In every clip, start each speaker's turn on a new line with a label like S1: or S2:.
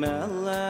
S1: mellow.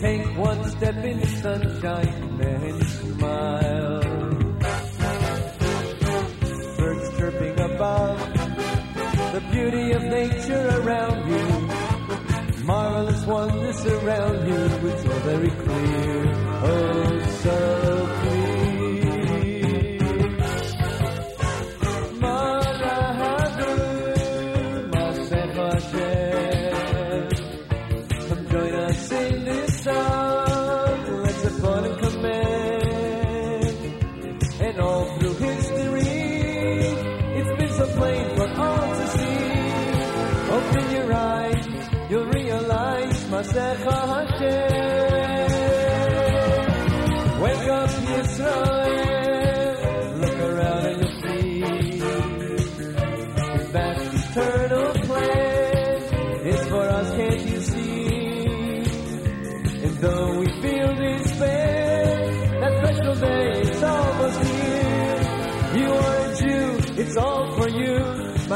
S2: Take one step in the sunshine, and smile. Birds chirping above, the beauty of nature around you, marvelous wonders around you, which are very clear.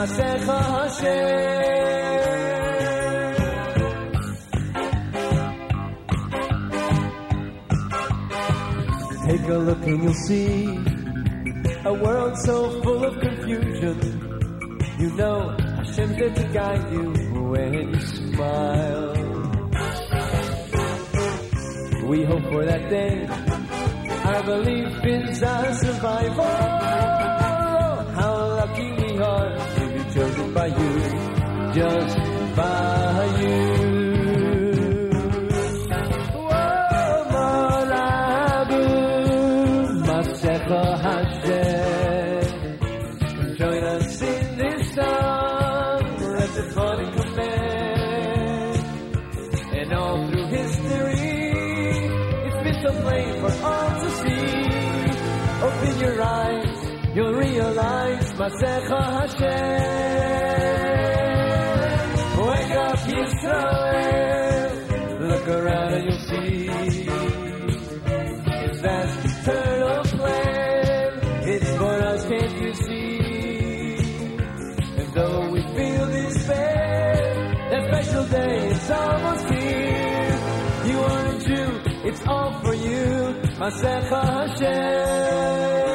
S2: מעשיך השם Take a look and you'll see a world so full of confusion. You know Hashem's there to guide you when you smile. We hope for that day. I believe in our survival. by you, just by you. Join us in this song, let the. And all through history, it's been so plain for all to see. Open your eyes, you'll realize Masecha Hashem. מסך השם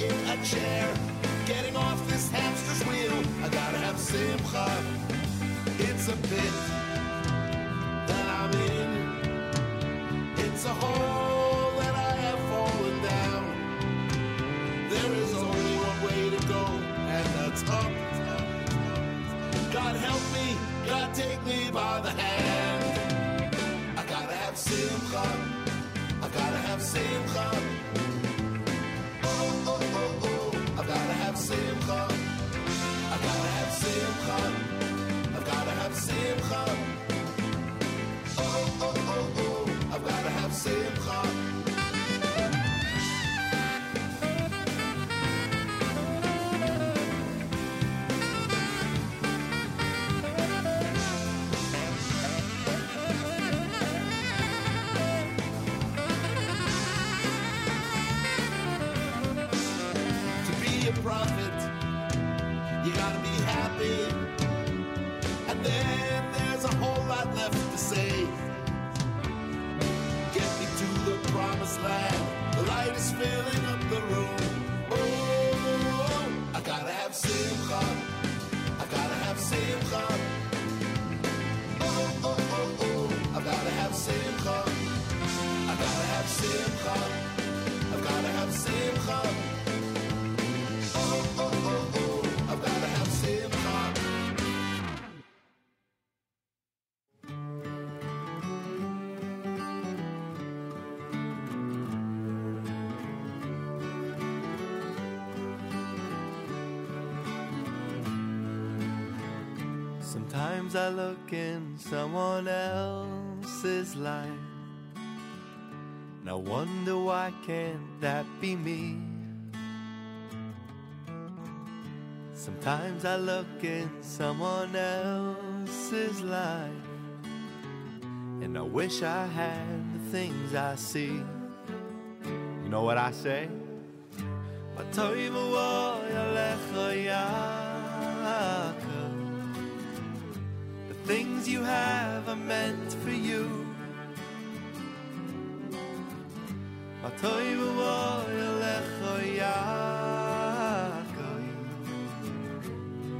S2: in a
S3: chair, getting off this hamster's wheel. I gotta have simcha. It's a pit I
S4: look in someone else's life. And I wonder why can't that be me? Sometimes I look in someone else's life. And I wish I had the things I see. You know what I say? "Batoivu oyalecha Yaakov." Things you have are meant for you.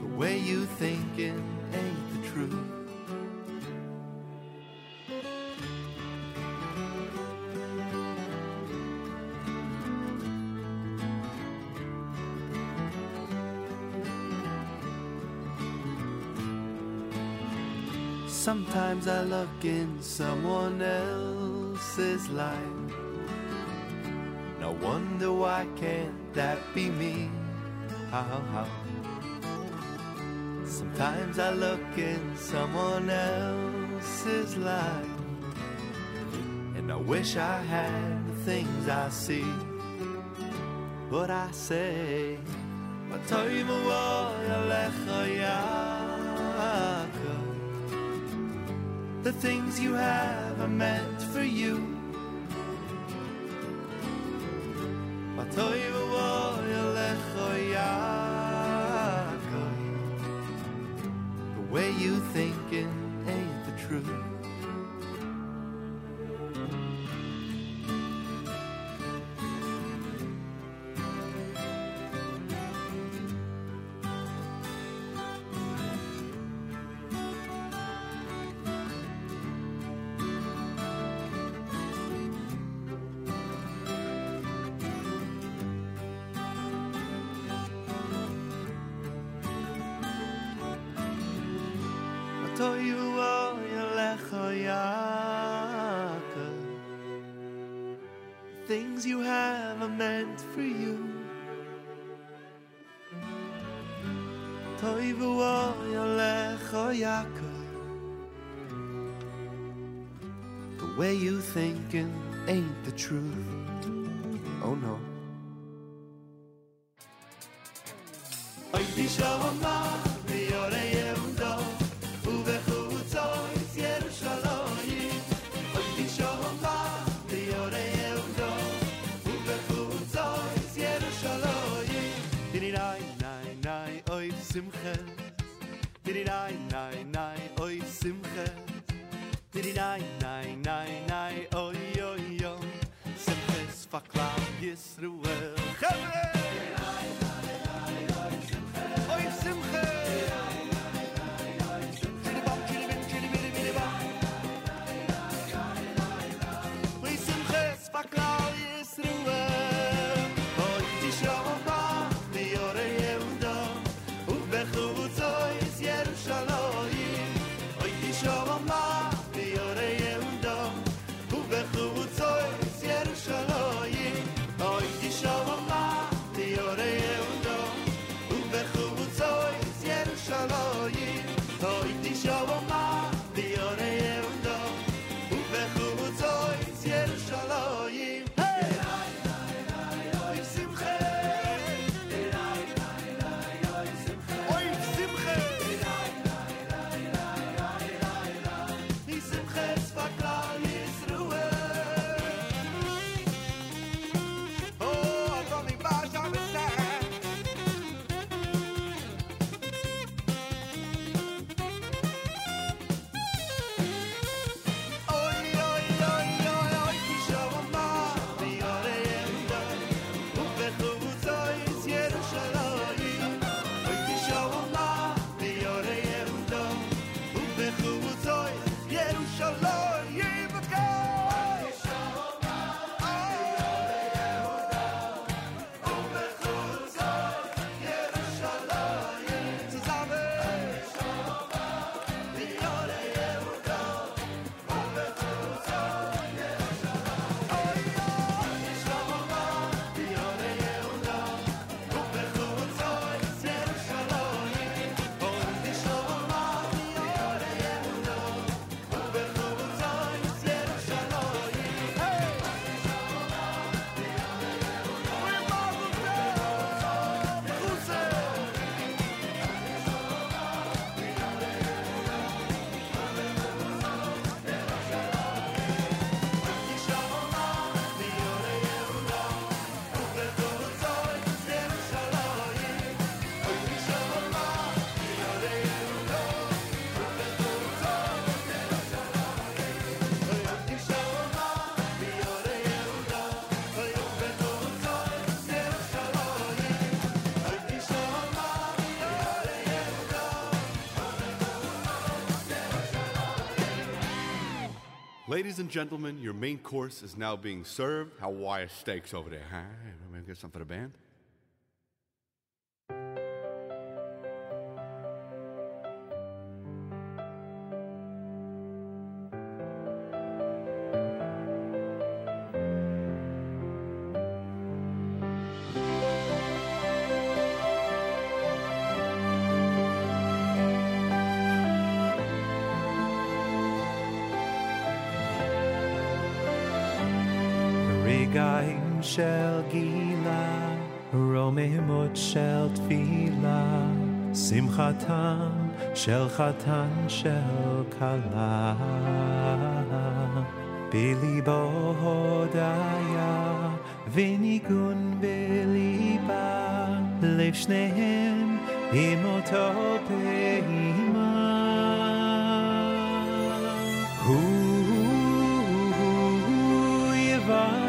S4: The way you thinking ain't the truth. Sometimes I look in someone else's life. No wonder why can't that be me? How, how? Sometimes I look in someone else's life. And I wish I had the things I see. But I say, "Batoivu oyalecha Yaakov." The things you have are meant for you. The way you thinking ain't the truth. meant for you. Yolecho The way you thinking ain't the truth. Oh no. Yisroel.
S5: Ladies and gentlemen, your main course is now being served. Hawaii steaks over there, huh? Maybe get something for the band.
S6: של תפילה, שמחתם של חתן של כלה. בליבו הודיה וניגון בליבה, לב שניהם עם אותו פעימה. הוא יברך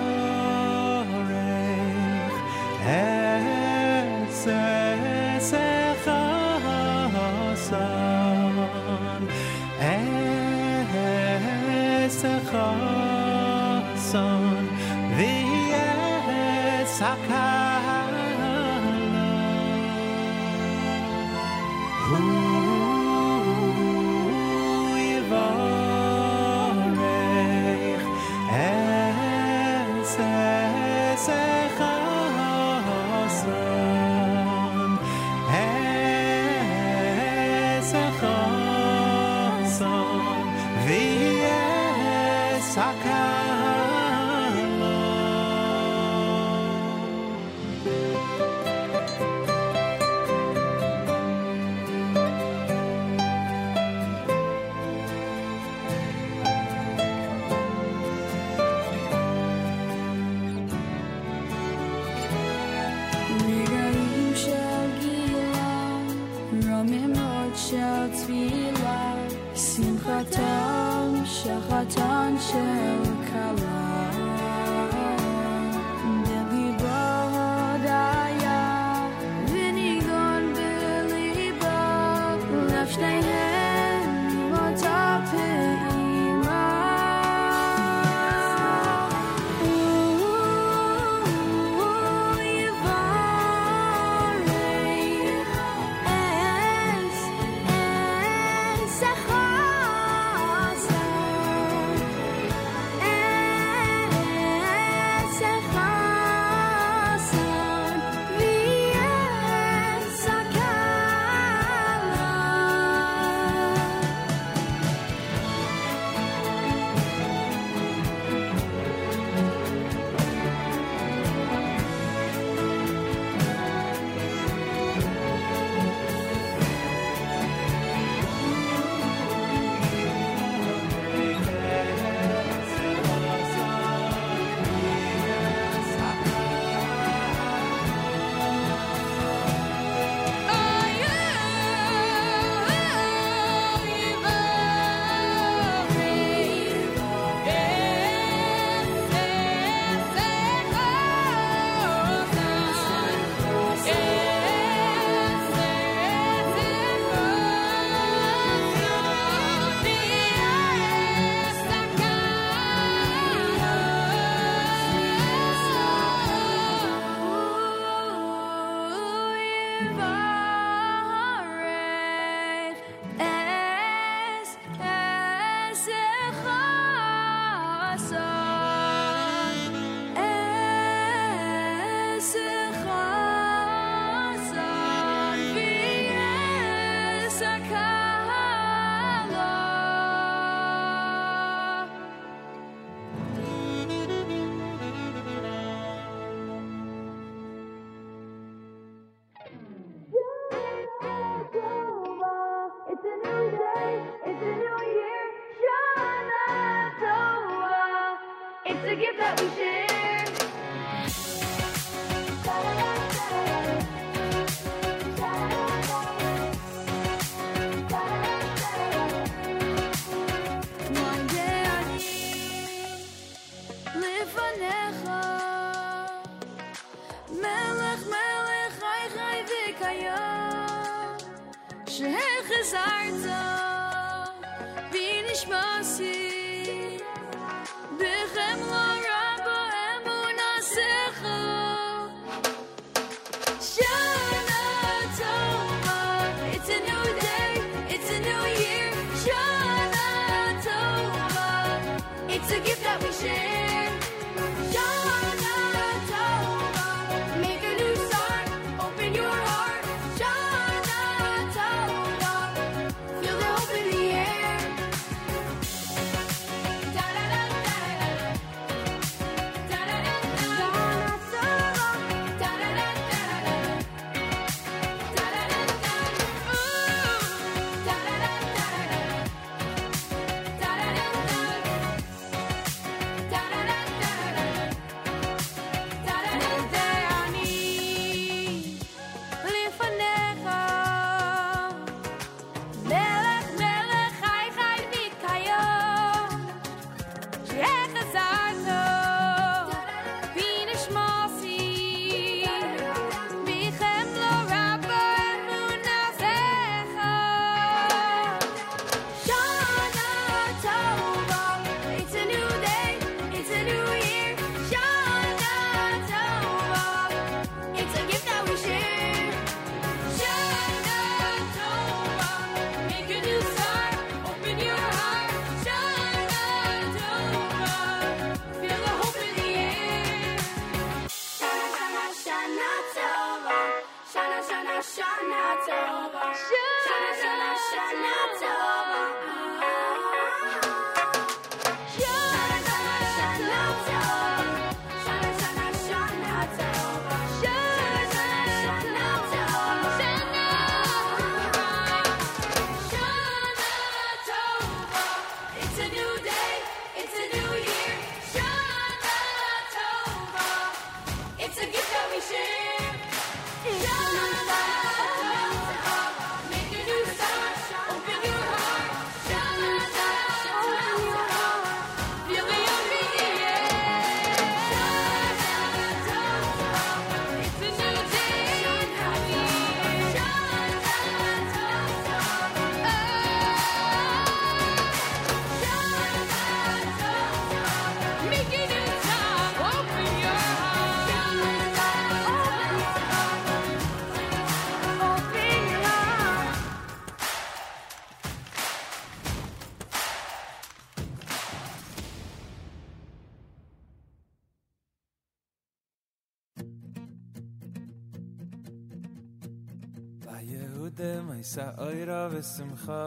S7: sa ayra vesim kha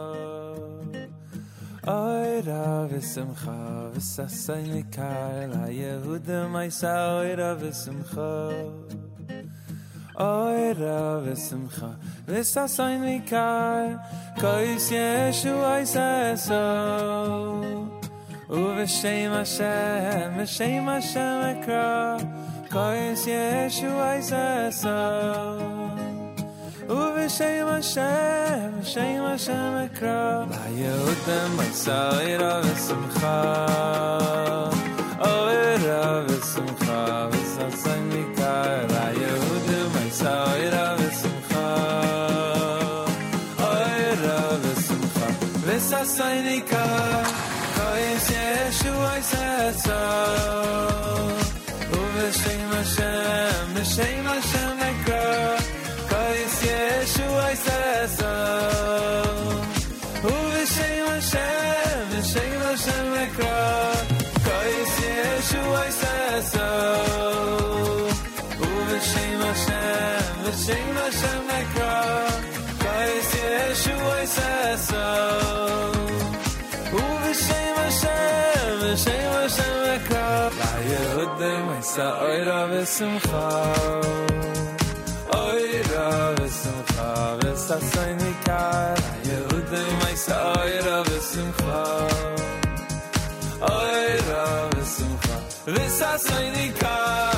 S7: ayra vesim kha sa sai ne ka la yud mai sa ayra vesim kha ayra vesim kha sa sai ne ka kai se shu ay sa so Oh, shame of shame, shame of shame, the cry, the
S8: I. Hashem, Hashem,
S6: Hashem, Hashem ekra. Va'yehutem atzayra v'simcha, oira v'simcha, v'satzay nikar. Va'yehutem atzayra v'simcha, oira v'simcha, v'satzay nikar. Koyim she'eshu aysatzah, u'v'shem Hashem, v'shem Hashem
S9: sa oira vesum kha oira vesum kha ves sa seine kar yude mei sa oira vesum kha oira
S10: vesum kha ves sa seine kar.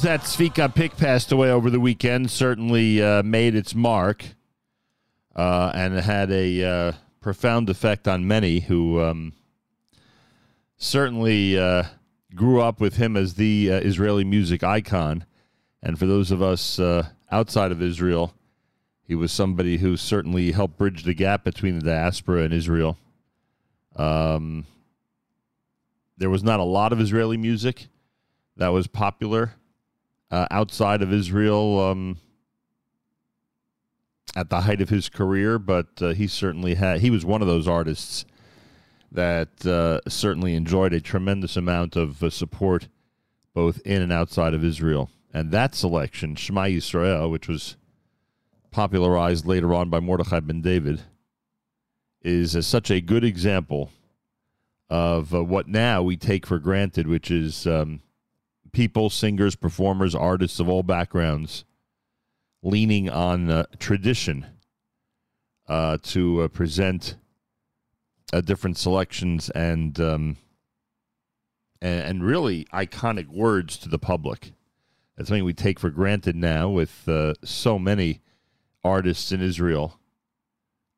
S10: News that Svika Pick passed away over the weekend certainly uh, made its mark uh, and had a uh, profound effect on many who um, certainly uh, grew up with him as the uh, Israeli music icon. And for those of us outside of Israel, he was somebody who certainly helped bridge the gap between the diaspora and Israel. Um, there was not a lot of Israeli music that was popular uh, outside of Israel um, at the height of his career, but uh, he certainly had. He was one of those artists that uh, certainly enjoyed a tremendous amount of uh, support both in and outside of Israel. And that selection, Shema Yisrael, which was popularized later on by Mordechai ben David, is such a good example of uh, what now we take for granted, which is um, people, singers, performers, artists of all backgrounds leaning on uh, tradition uh, to uh, present uh, different selections and, um, and and really iconic words to the public. That's something we take for granted now with uh, so many artists in Israel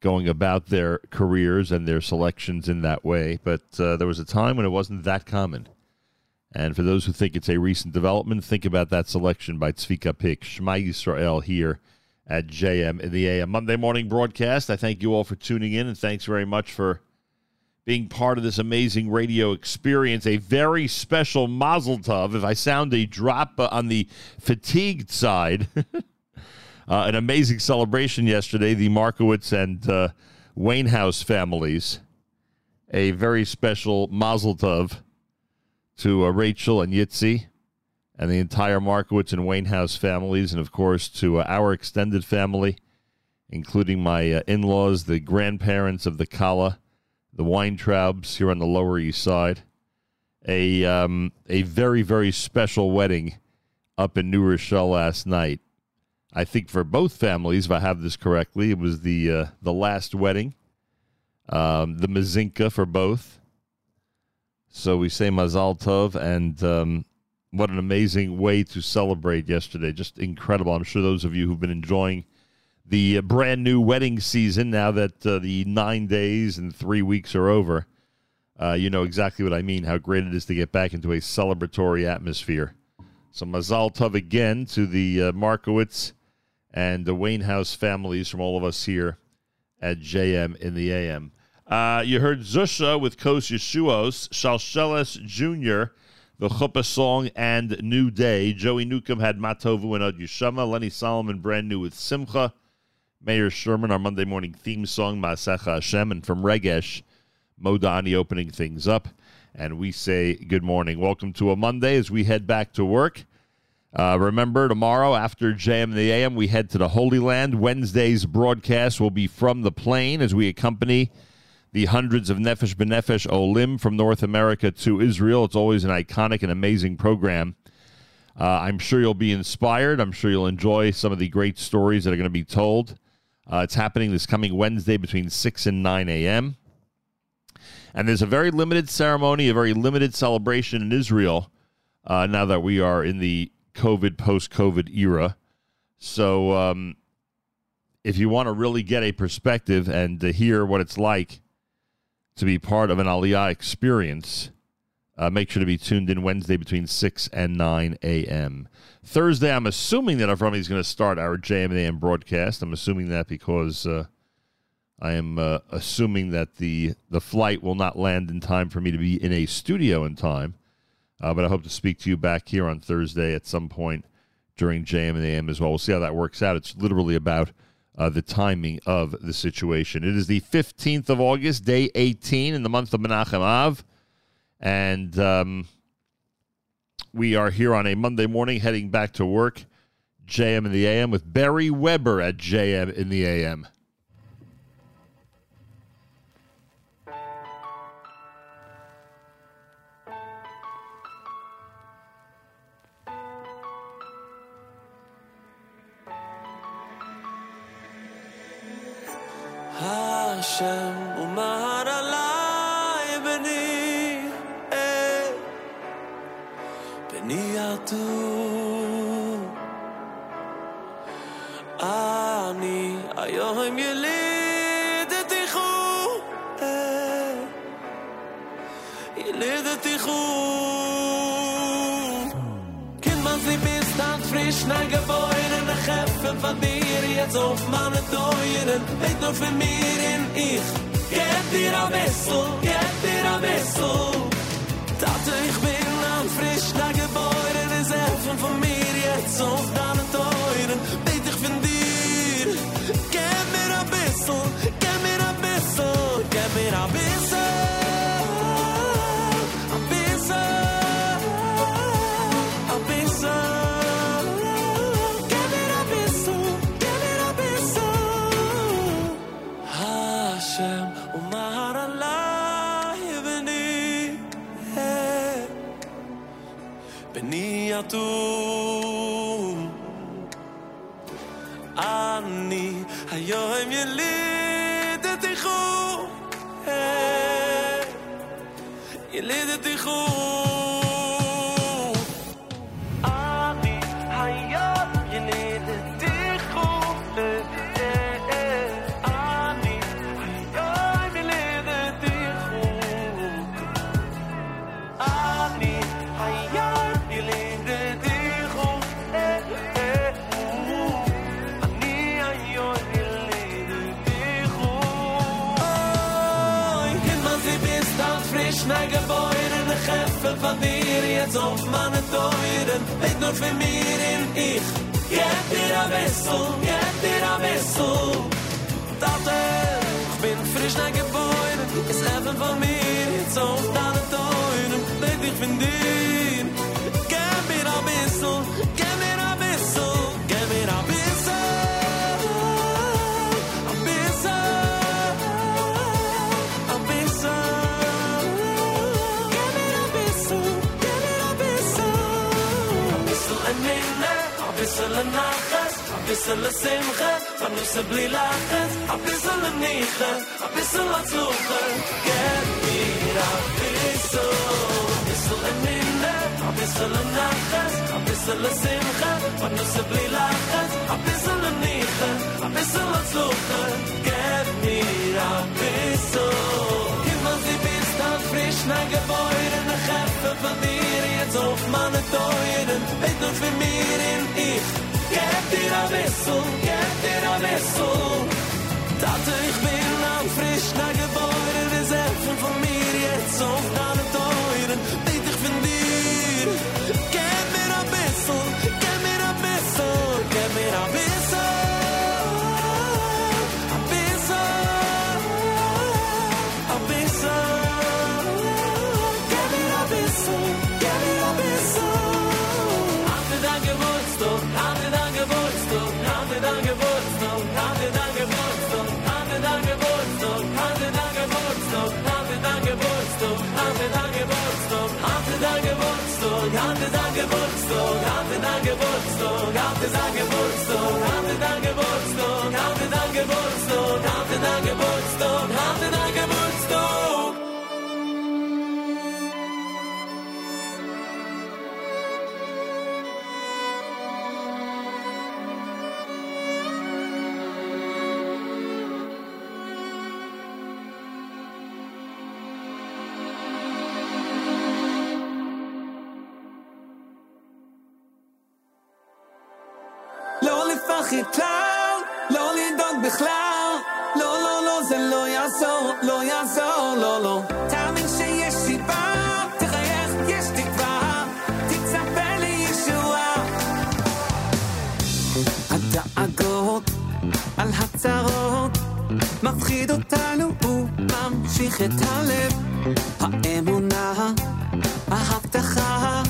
S10: going about their careers and their selections in that way. But uh, there was a time when it wasn't that common. And for those who think it's a recent development, think about that selection by Tzvika Pick, Shema Yisrael here at JM in the AM Monday morning broadcast. I thank you all for tuning in, and thanks very much for being part of this amazing radio experience. A very special Mazel Tov. If I sound a drop on the fatigued side, uh, an amazing celebration yesterday. The Markowitz and uh, Wainhouse families. A very special Mazel Tov to uh, Rachel and Yitzi and the entire Markowitz and Wainhouse families, and of course to uh, our extended family, including my uh, in laws, the grandparents of the Kala, the Weintraubs here on the Lower East Side. A, um, a very, very special wedding up in New Rochelle last night. I think for both families, if I have this correctly, it was the uh, the last wedding, um, the Mazinka for both. So we say Mazal Tov, and um, what an amazing way to celebrate yesterday! Just incredible. I'm sure those of you who've been enjoying the brand new wedding season now that uh, the nine days and three weeks are over, uh, you know exactly what I mean. How great it is to get back into a celebratory atmosphere. So Mazal Tov again to the uh, Markowitz and the Wainhouse families from all of us here at JM in the AM. Uh, you heard Zusha with Kos Yeshuos, Shalsheles Jr., the Chuppah song, and New Day. Joey Newcomb had Matovu and Od Yeshama. Lenny Solomon, brand new with Simcha. Mayor Sherman, our Monday morning theme song, Masecha Hashem. And from Regesh, Modani opening things up. And we say good morning. Welcome to a Monday as we head back to work. Uh, remember, tomorrow after JM in the AM, we head to the Holy Land. Wednesday's broadcast will be from the plane as we accompany the hundreds of Nefesh B'Nefesh Olim from North America to Israel. It's always an iconic and amazing program. Uh, I'm sure you'll be inspired. I'm sure you'll enjoy some of the great stories that are going to be told. Uh, it's happening this coming Wednesday between 6 and 9 a.m. And there's a very limited ceremony, a very limited celebration in Israel uh, now that we are in the COVID, post COVID era. So, um, if you want to really get a perspective and to hear what it's like to be part of an Aliyah experience, uh, make sure to be tuned in Wednesday between 6 and 9 a.m. Thursday, I'm assuming that Avrami is going to start our JMAM broadcast. I'm assuming that because uh, I am uh, assuming that the, the flight will not land in time for me to be in a studio in time. Uh, but I hope to speak to you back here on Thursday at some point during JM and AM as well. We'll see how that works out. It's literally about uh, the timing of the situation. It is the 15th of August, day 18 in the month of Menachem Av. And um, we are here on a Monday morning heading back to work, JM in the AM, with Barry Weber at JM in the AM.
S6: Hashem umar alai beni eh.
S11: בני יתום אני היום ילידתי חו ילידתי חו Kind man sie bist dann frisch na geboren in der Geffen von jetzt auf meine Teuren Weet nur für mir in ich Geb dir ein Wessel, geb dir ein Wessel Tate ich bin dann frisch na geboren is Elfen von mir jetzt auf deine Teuren יתום אני היום יליד את איכו יליד את jetzt auf meine Teuren Weet nur für mir in ich. Geb dir a Wessel, geb dir a Wessel. Tate, ich bin frisch na geboren Ist eben von mir jetzt auf deine Teuren Weet ich von dir. Geb mir a Wessel, geb bissel nachas a bissel simcha a bissel bli lachas a bissel nicha a bissel zuche get me a bissel a bissel nachas a bissel simcha a bissel bli lachas a bissel nicha a bissel zuche get me a bissel kimmer sie bist a frisch na geboyn in der heffe verdien alsof man het doieren, weet nooit wie meer in ich. Gebt dir a wissel, gebt dir a wissel, dat ich will, am frisch, na
S12: לפחד כלל, לא לדאוג בכלל. לא, לא, לא, זה לא יעזור, לא יעזור, לא, לא. תאמין שיש סיבה, תחייך, יש תקווה. תצפה לישועה. הדאגות על הצרות מפחיד אותנו וממשיך את הלב. האמונה, ההבטחה,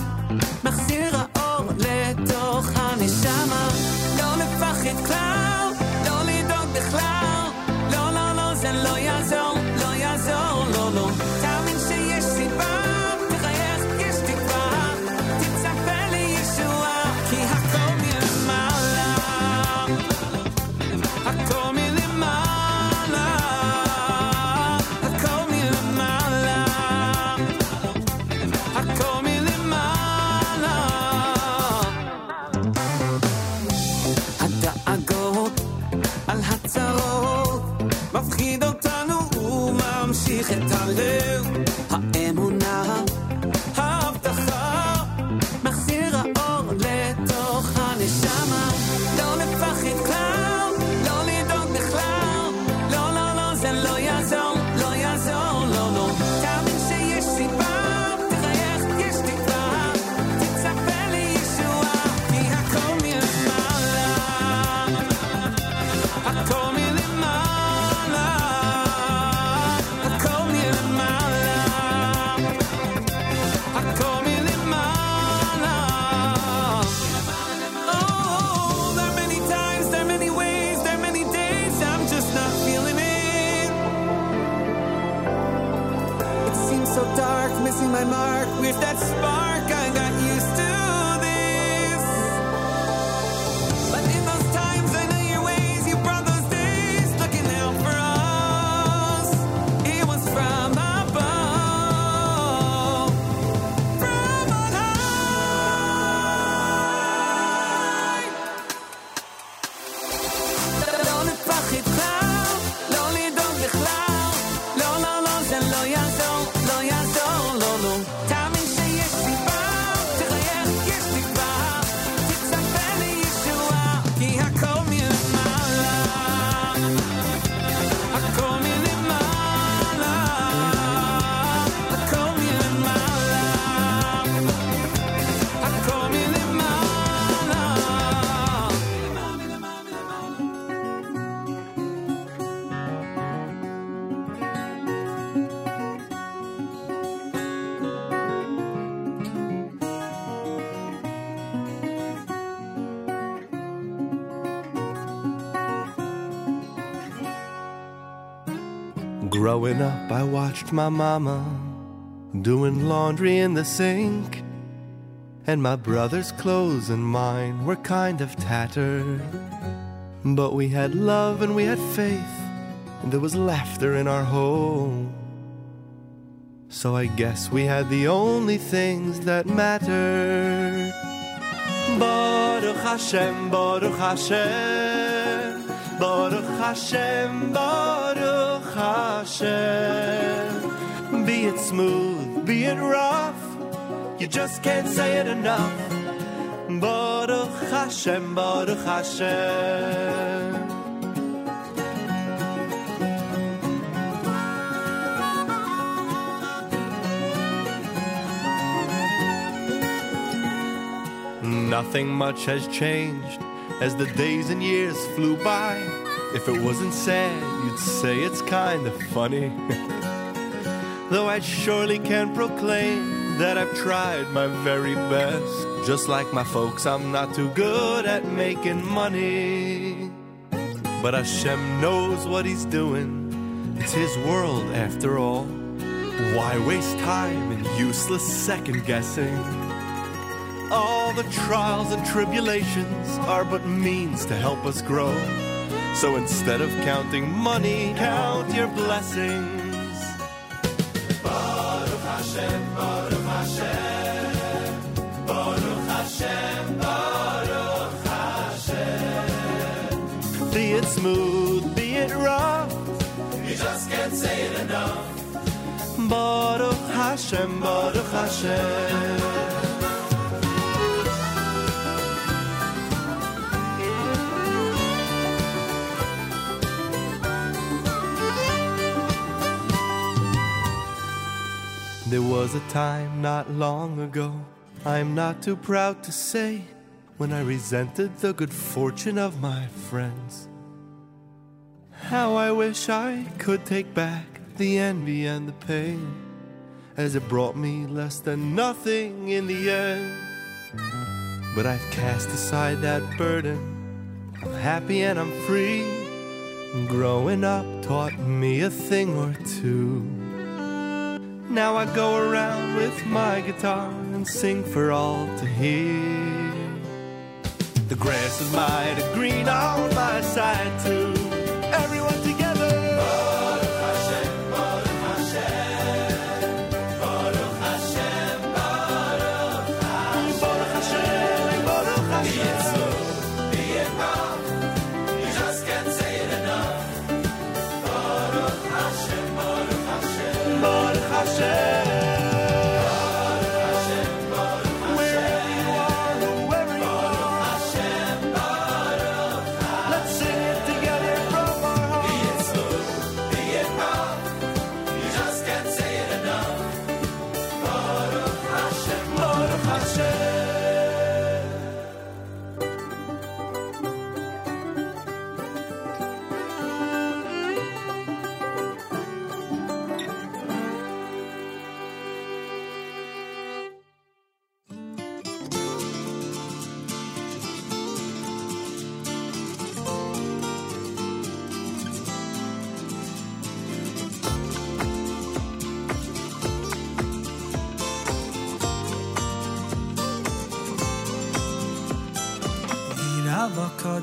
S4: watched my mama doing laundry in the sink. And my brother's clothes and mine were kind of tattered. But we had love and we had faith, and there was laughter in our home. So I guess we had the only things that mattered. Baruch Hashem, Baruch Hashem, Baruch Hashem, Baruch Hashem. It smooth, be it rough, you just can't say it enough. Baruch Hashem, Baruch Hashem. Nothing much has changed as the days and years flew by. If it wasn't sad, you'd say it's kind of funny. Though I surely can proclaim that I've tried my very best. Just like my folks, I'm not too good at making money. But Hashem knows what He's doing. It's His world after all. Why waste time in useless second guessing? All the trials and tribulations are but means to help us grow. So instead of counting money, count your blessings. Say it enough. Baruch Hashem, Baruch Hashem. There was a time not long ago, I'm not too proud to say, when I resented the good fortune of my friends. How I wish I could take back the envy and the pain, as it brought me less than nothing in the end. But I've cast aside that burden, I'm happy and I'm free. Growing up taught me a thing or two. Now I go around with my guitar and sing for all to hear. The grass is mighty green on my side too.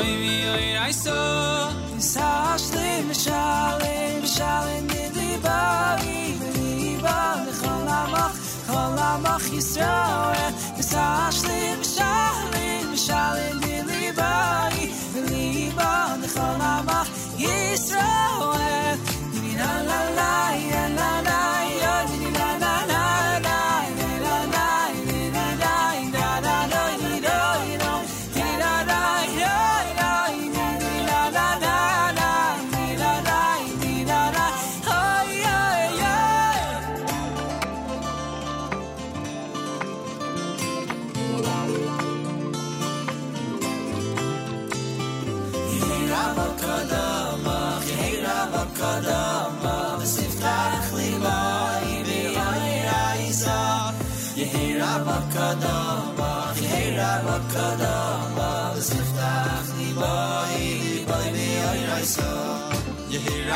S13: Oy mi oy rai so. Is hash le me shale me shale ne di ba vi ni ba le khala ma khala ma khisra Is hash le me shale me shale ne di
S12: ba vi ni ba le khala ma khisra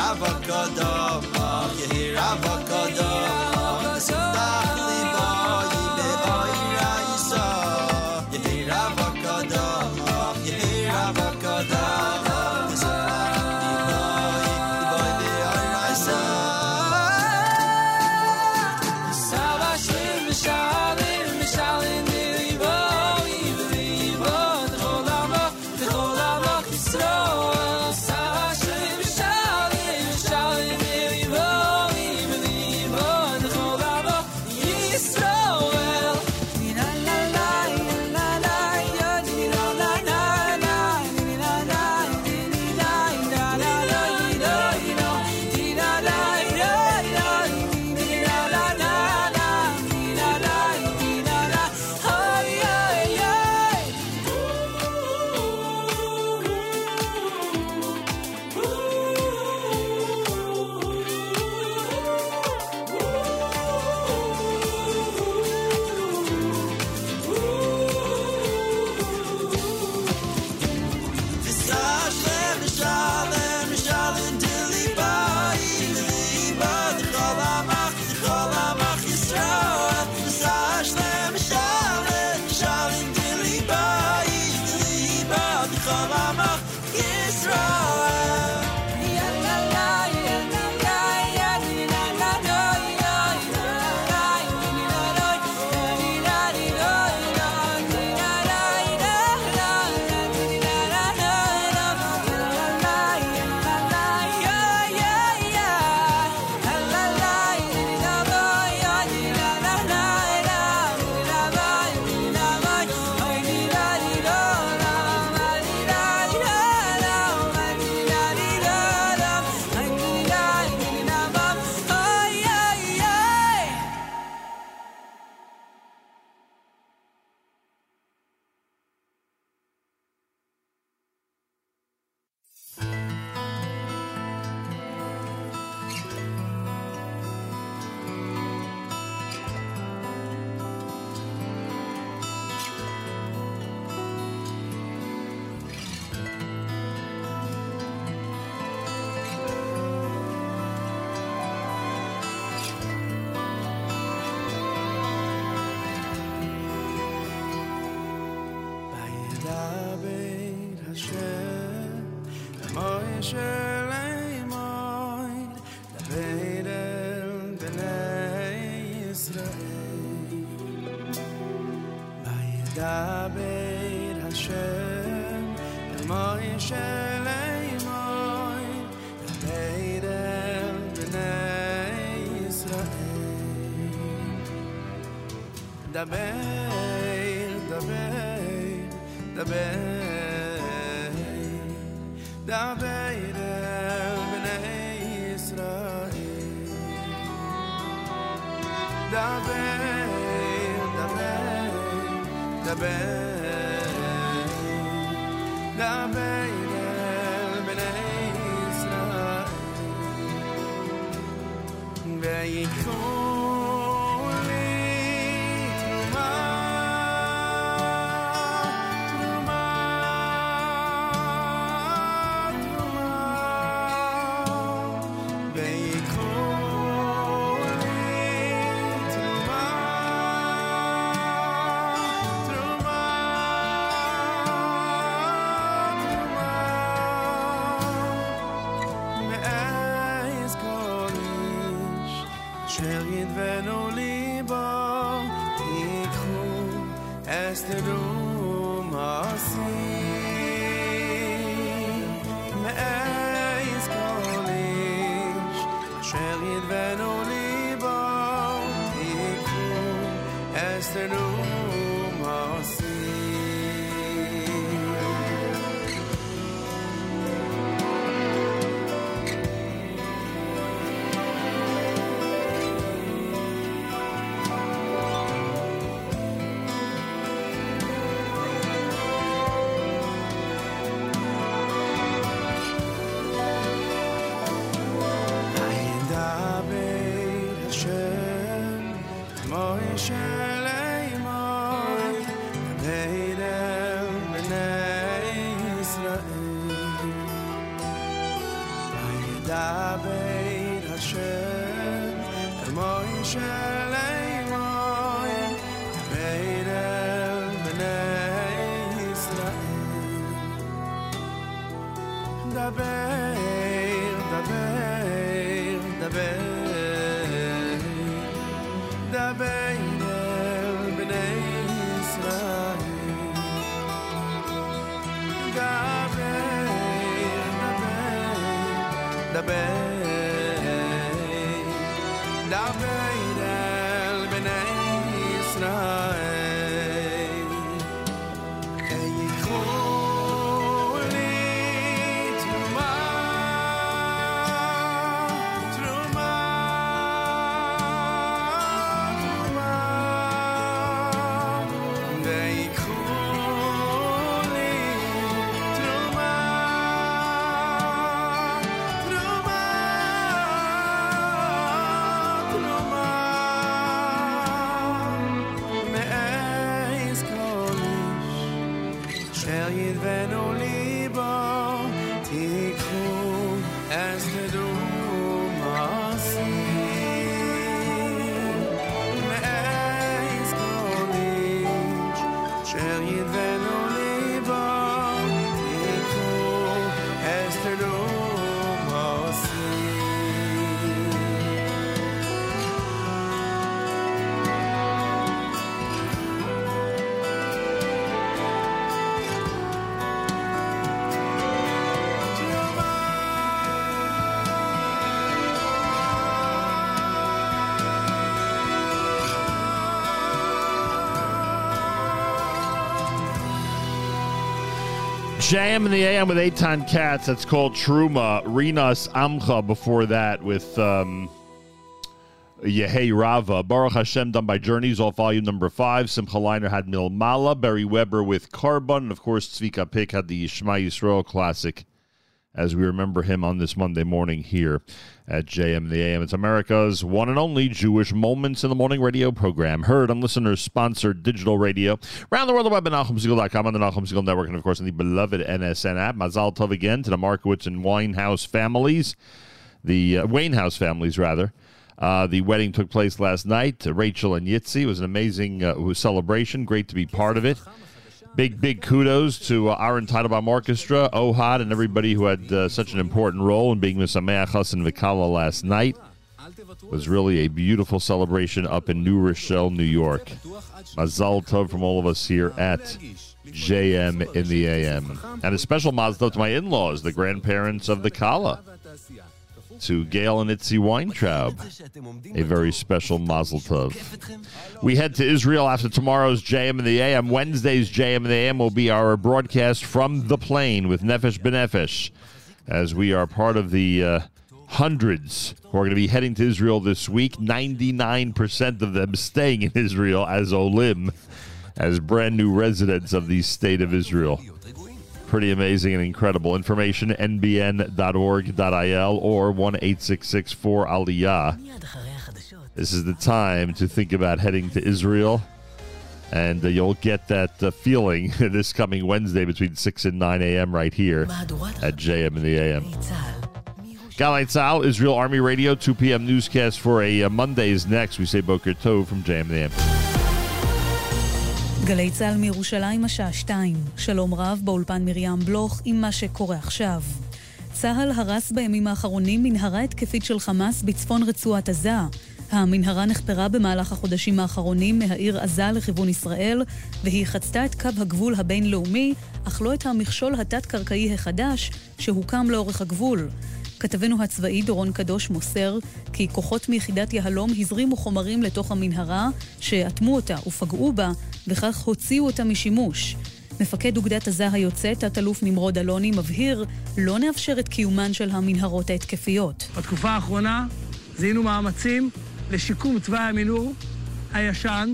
S12: avocado. You hear avocado. שעליי מויד
S14: דער טיידער דיין ישראל ben, la.
S10: JM in the AM with Eitan Katz. That's called Truma. Rinas Amcha before that with um, Yehei Rava. Baruch Hashem done by Journeys all volume number five. Simcha Leiner had Milmala. Barry Weber with Carbon. And of course, Tzvika Pick had the Shema Yisrael classic as we remember him on this Monday morning here at JM in the AM. It's America's one and only Jewish Moments in the Morning radio program, heard on listeners sponsored digital radio around the world, the web at on the Nachum Segal Network, and of course on the beloved NSN app. Mazal Tov again to the Markowitz and Winehouse families, the uh, Wainhouse families, rather. Uh, the wedding took place last night. Rachel and Yitzi. It was an amazing uh, celebration. Great to be part of it. Big, big kudos to uh, our Teitelbaum Orchestra, Ohad, and everybody who had uh, such an important role in being Misameach Hassan Vikala last night. It was really a beautiful celebration up in New Rochelle, New York. Mazal Tov from all of us here at JM in the AM. And a special Mazal Tov to my in-laws, the grandparents of the Kala. To Gail and Itzi Weintraub, a very special Mazel Tov. We head to Israel after tomorrow's JM in the AM. Wednesday's JM in the AM will be our broadcast from the plane with Nefesh B'Nefesh, as we are part of the uh, hundreds who are going to be heading to Israel this week. 99% of them staying in Israel as Olim, as brand new residents of the state of Israel. Pretty amazing and incredible. Information nbn.org.il or 1 4 Aliyah. This is the time to think about heading to Israel. And uh, you'll get that uh, feeling this coming Wednesday between 6 and 9 a.m. right here at JM in the AM. Galay Tzal, Israel Army Radio, 2 p.m. newscast for a uh, Monday is next. We say Boker Tov from JM in the AM.
S15: גלי צה"ל מירושלים השעה שתיים. שלום רב באולפן מרים בלוך עם מה שקורה עכשיו. צה"ל הרס בימים האחרונים מנהרה התקפית של חמאס בצפון רצועת עזה. המנהרה נחפרה במהלך החודשים האחרונים מהעיר עזה לכיוון ישראל, והיא חצתה את קו הגבול הבינלאומי, אך לא את המכשול התת-קרקעי החדש שהוקם לאורך הגבול. כתבנו הצבאי דורון קדוש מוסר כי כוחות מיחידת יהלום הזרימו חומרים לתוך המנהרה, שאטמו אותה ופגעו בה, וכך הוציאו אותה משימוש. מפקד אוגדת עזה היוצא, תת-אלוף נמרוד אלוני, מבהיר, לא נאפשר את קיומן של המנהרות ההתקפיות.
S16: בתקופה האחרונה זיהינו מאמצים לשיקום תוואי המנהור הישן,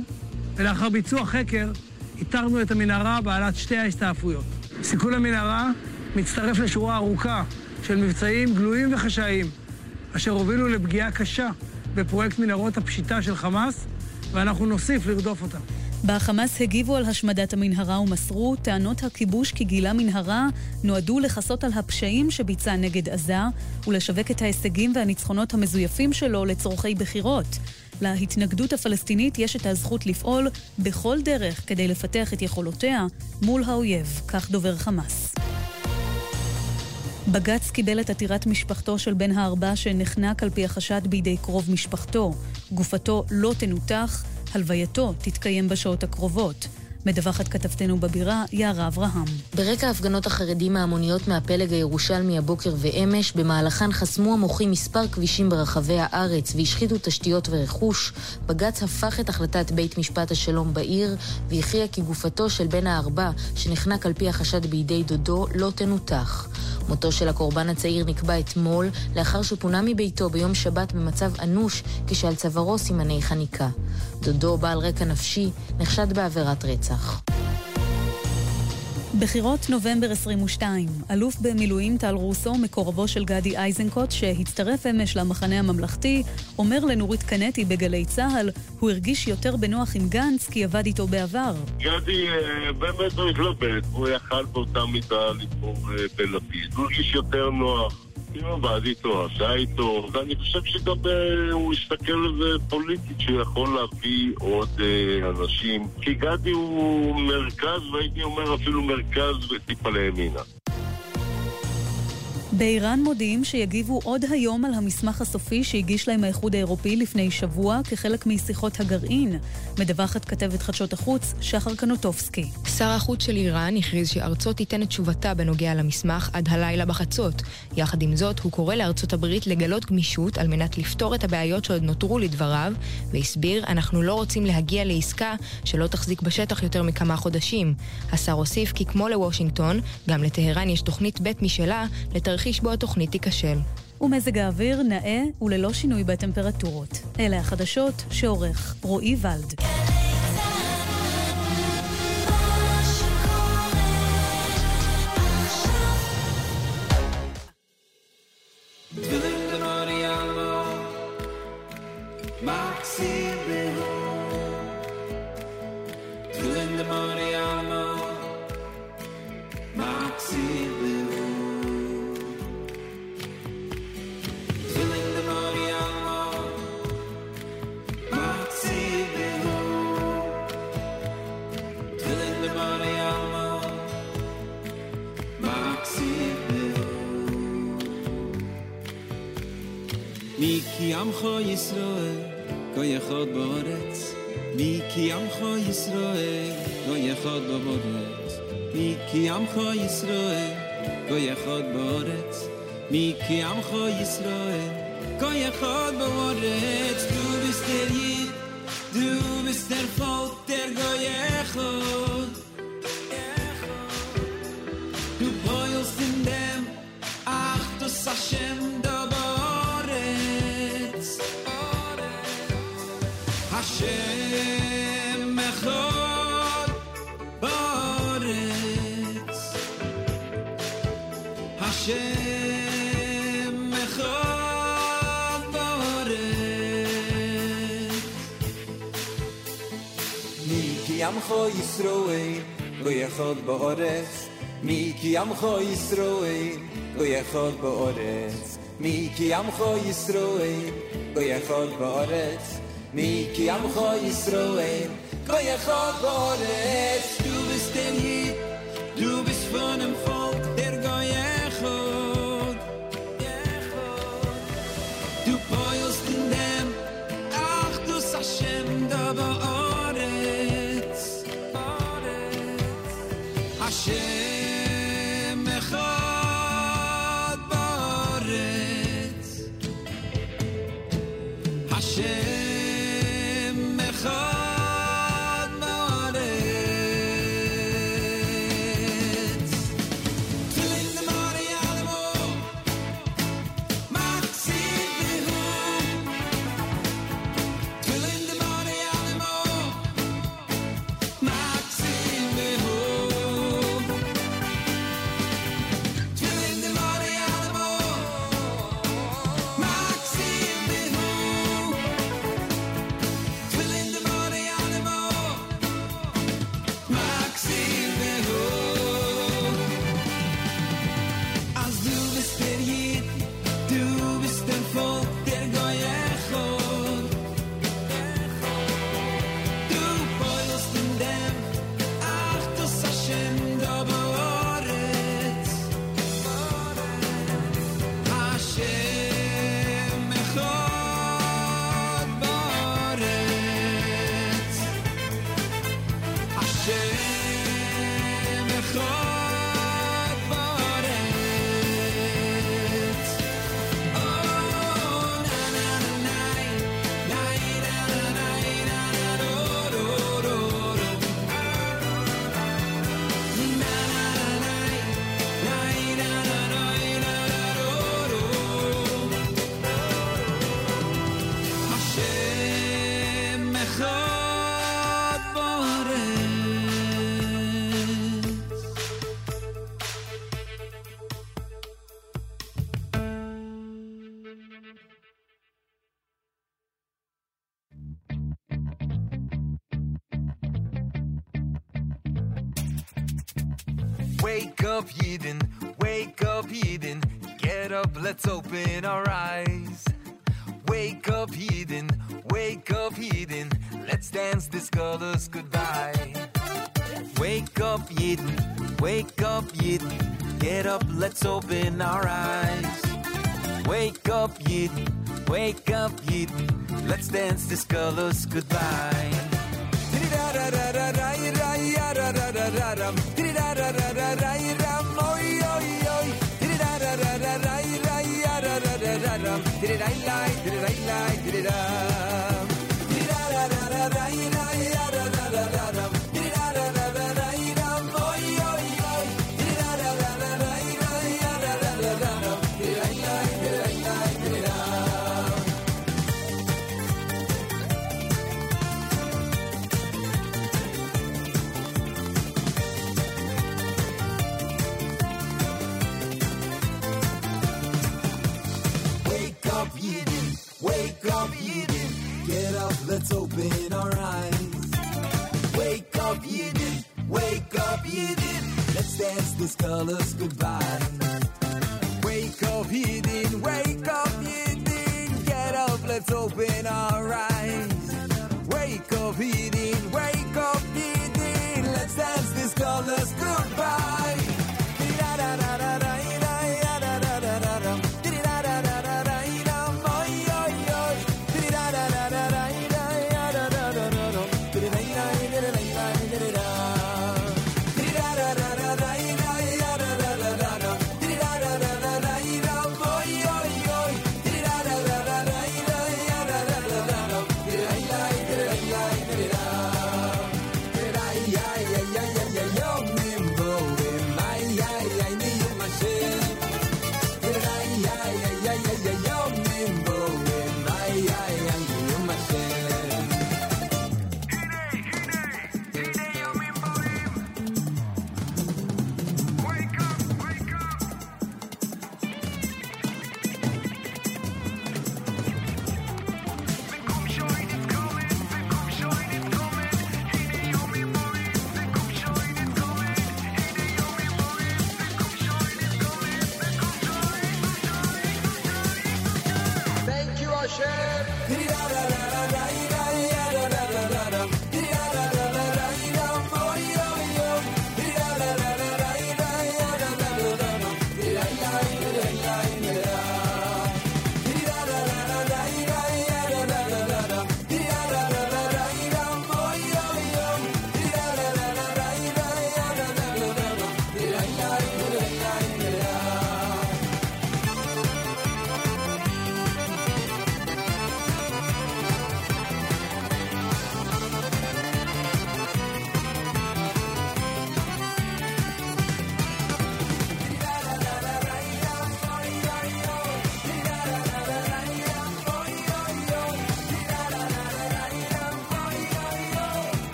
S16: ולאחר ביצוע חקר איתרנו את המנהרה בעלת שתי ההסתעפויות. סיכול המנהרה מצטרף לשורה ארוכה של מבצעים גלויים וחשאיים, אשר הובילו לפגיעה קשה בפרויקט מנהרות הפשיטה של חמאס, ואנחנו נוסיף לרדוף אותם.
S15: בחמאס הגיבו על השמדת המנהרה ומסרו טענות הכיבוש כי גילה מנהרה נועדו לכסות על הפשעים שביצע נגד עזה ולשווק את ההישגים והניצחונות המזויפים שלו לצורכי בחירות. להתנגדות הפלסטינית יש את הזכות לפעול בכל דרך כדי לפתח את יכולותיה מול האויב, כך דובר חמאס. בג"ץ קיבל את עתירת משפחתו של בן הארבע שנחנק על פי החשד בידי קרוב משפחתו. גופתו לא תנותח, הלווייתו תתקיים בשעות הקרובות. מדווחת כתבתנו בבירה, יערה אברהם.
S17: ברקע הפגנות החרדים ההמוניות מהפלג הירושלמי הבוקר ואמש, במהלכן חסמו המוחים מספר כבישים ברחבי הארץ והשחיתו תשתיות ורכוש, בג"ץ הפך את החלטת בית משפט השלום בעיר והכריע כי גופתו של בן הארבע, שנחנק על פי החשד בידי דודו, לא תנותח. מותו של הקורבן הצעיר נקבע אתמול, לאחר שפונה מביתו ביום שבת במצב אנוש, כשעל צווארו סימני חניקה. דודו, בעל רקע נפשי, נחשד בעבירת רצח.
S15: בחירות נובמבר 22. אלוף במילואים טל רוסו, מקורבו של גדי איזנקוט, שהצטרף אמש למחנה הממלכתי, אומר לנורית קנטי בגלי צה"ל, הוא הרגיש יותר בנוח עם גנץ כי עבד איתו בעבר.
S18: גדי אה, באמת הוא התלבט, הוא יכל באותה מידה לבחור אה, בלפיד. הוא הרגיש יותר נוח. הוא עבד איתו, עשה איתו, ואני חושב שגם אה, הוא הסתכל על זה פוליטית שהוא יכול להביא עוד אה, אנשים. כי גדי הוא מרכז, והייתי אומר אפילו מרכז וטיפה לימינה.
S15: באיראן מודיעים שיגיבו עוד היום על המסמך הסופי שהגיש להם האיחוד האירופי לפני שבוע כחלק משיחות הגרעין. מדווחת כתבת חדשות החוץ, שחר קנוטובסקי.
S19: שר החוץ של איראן הכריז שארצו תיתן את תשובתה בנוגע למסמך עד הלילה בחצות. יחד עם זאת, הוא קורא לארצות הברית לגלות גמישות על מנת לפתור את הבעיות שעוד נותרו לדבריו, והסביר, אנחנו לא רוצים להגיע לעסקה שלא תחזיק בשטח יותר מכמה חודשים. השר הוסיף כי כמו לוושינגטון, גם לטהרן יש תוכנית ב' משלה לתרחיש בו התוכנית תיכשל.
S15: ומזג האוויר נאה וללא שינוי בטמפרטורות. אלה החדשות שעורך רועי ולד.
S8: תפילין כי עמך ישראל, גוי אחד בארץ. מי כי עמך ישראל, גוי אחד בארץ. מי כי עמך ישראל, גוי אחד בארץ. מי כי עמך ישראל, גוי אחד בארץ. Du bist der Jid, du bist der Volk der goi echad. Du boilst in dem, ach, du I am khoi throw away, באורץ מי ba hores, mi ki am khoi throw away, du yekhot ba odes, mi ki am khoi throw away, du yekhot ba hores, mi ki am khoi throw away, du ba du bist denn hier, du bist von dem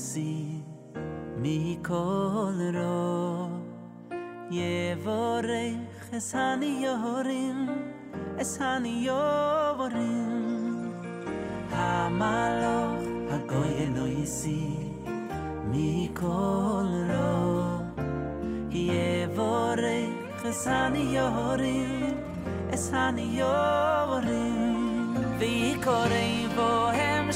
S8: si mi kol ro ye vore es han yorim es han yorim ha malo ha goye no mi kol ro ye vore es han yorim
S12: es han yorim vi kore vo hem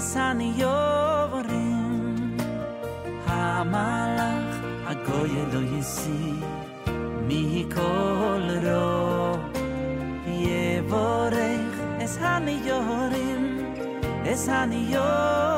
S12: אס הניורים המלך הגוי לא הסיר מכל רוב יבורך אס הניורים אס הניורים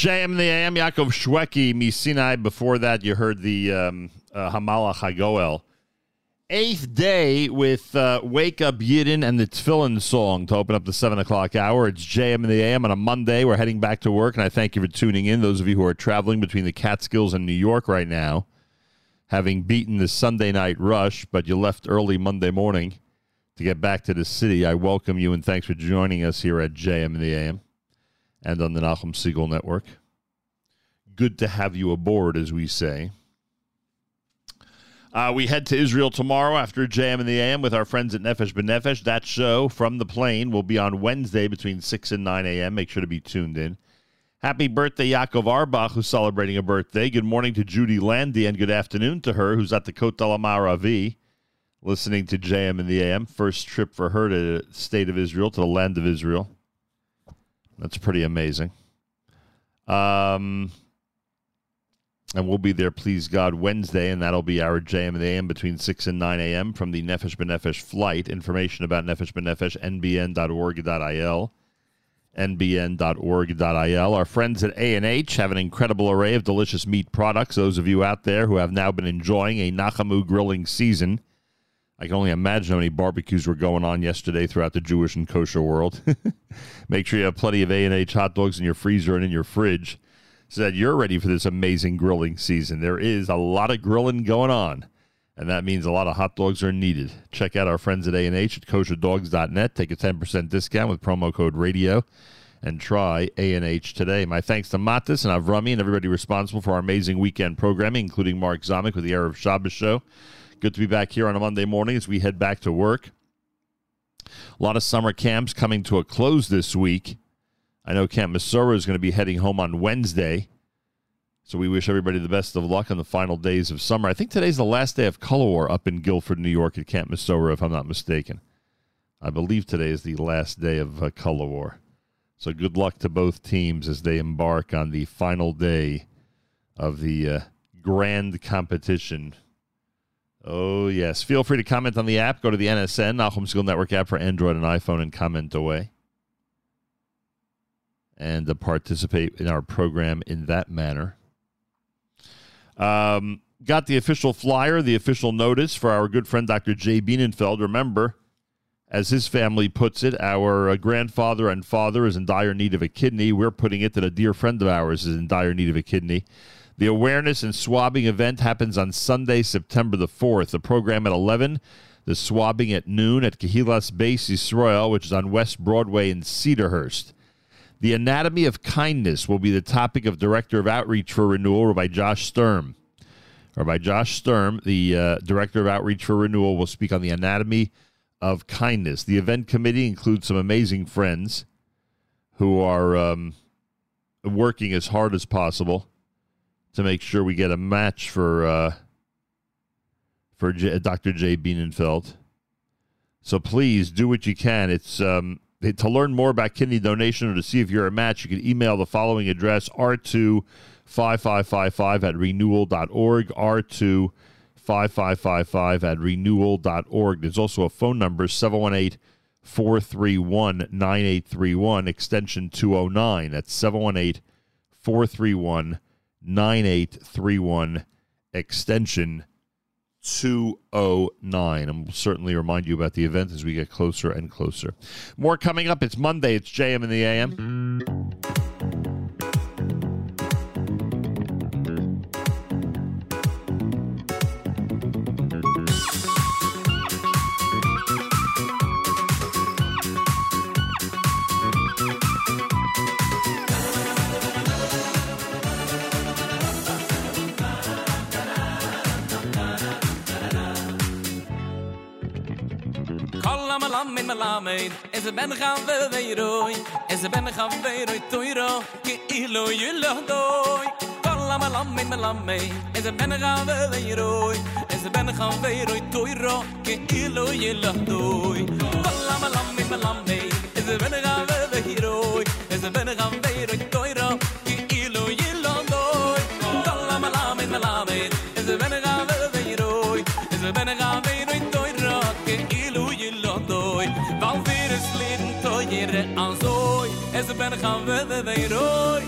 S10: JM in the AM, Yaakov Shwekey, Misinai. Before that, you heard the um, uh, Hamalach HaGoel. Eighth day with uh, Wake Up Yidden and the Tefillin song to open up the 7 o'clock hour. It's JM in the AM on a Monday. We're heading back to work, and I thank you for tuning in. Those of you who are traveling between the Catskills and New York right now, having beaten the Sunday night rush, but you left early Monday morning to get back to the city, I welcome you and thanks for joining us here at JM the AM and on the Nachum Segal Network. Good to have you aboard, as we say. Uh, we head to Israel tomorrow after JM in the AM with our friends at Nefesh B'Nefesh. That show from the plane will be on Wednesday between 6 and 9 a.m. Make sure to be tuned in. Happy birthday, Yaakov Arbach, who's celebrating a birthday. Good morning to Judy Landy, and good afternoon to her, who's at the Kotel Amaravi, listening to JM in the AM. First trip for her to the state of Israel, to the land of Israel. That's pretty amazing. Um, and we'll be there, please God, Wednesday, and that'll be our JM the AM between 6 and 9 a.m. from the Nefesh B'Nefesh flight. Information about Nefesh B'Nefesh, nbn.org.il, nbn.org.il. Our friends at A&H have an incredible array of delicious meat products. Those of you out there who have now been enjoying a Nachamu grilling season, I can only imagine how many barbecues were going on yesterday throughout the Jewish and kosher world. Make sure you have plenty of A&H hot dogs in your freezer and in your fridge so that you're ready for this amazing grilling season. There is a lot of grilling going on, and that means a lot of hot dogs are needed. Check out our friends at A&H at kosherdogs.net. Take a 10% discount with promo code radio and try A&H today. My thanks to Matis and Avrami and everybody responsible for our amazing weekend programming, including Mark Zamek with the Erev Shabbos show. Good to be back here on a Monday morning as we head back to work. A lot of summer camps coming to a close this week. I know Camp Mesorah is going to be heading home on Wednesday. So we wish everybody the best of luck on the final days of summer. I think today's the last day of Color War up in Guilford, New York at Camp Mesorah, if I'm not mistaken. I believe today is the last day of uh, Color War. So good luck to both teams as they embark on the final day of the uh, grand competition. Oh, yes. Feel free to comment on the app. Go to the NSN, Nachum Segal Network app for Android and iPhone, and comment away. And uh, participate in our program in that manner. Um, got the official flyer, the official notice for our good friend Dr. Jay Bienenfeld. Remember, as his family puts it, our uh, grandfather and father is in dire need of a kidney. We're putting it that a dear friend of ours is in dire need of a kidney. The awareness and swabbing event happens on Sunday, September the 4th. The program at 11, the swabbing at noon at Kahilas Beis Yisrael, which is on West Broadway in Cedarhurst. The anatomy of kindness will be the topic of Director of Outreach for Renewal, Rabbi Josh Sturm. Rabbi Josh Sturm, the uh, Director of Outreach for Renewal, will speak on the anatomy of kindness. The event committee includes some amazing friends who are um, working as hard as possible to make sure we get a match for uh, for J- Dr. J. Bienenfeld. So please do what you can. It's um, to learn more about kidney donation or to see if you're a match. You can email the following address: r2 5555 at renewal.org. r2 5555 at renewal.org. There's also a phone number 718 431 9831, extension 209. That's 718 431 9831, extension 209. And we'll certainly remind you about the event as we get closer and closer. More coming up. It's Monday. It's JM in the AM.
S9: me la es a ben gaan we we roi es a ben gaan we roi ro ke ilo yulo doi. Kala me la me la es a ben gaan we we roi es a ben gaan we roi ro ke ilo yulo doi. Kala me la me la ez ben gaan we weer rooi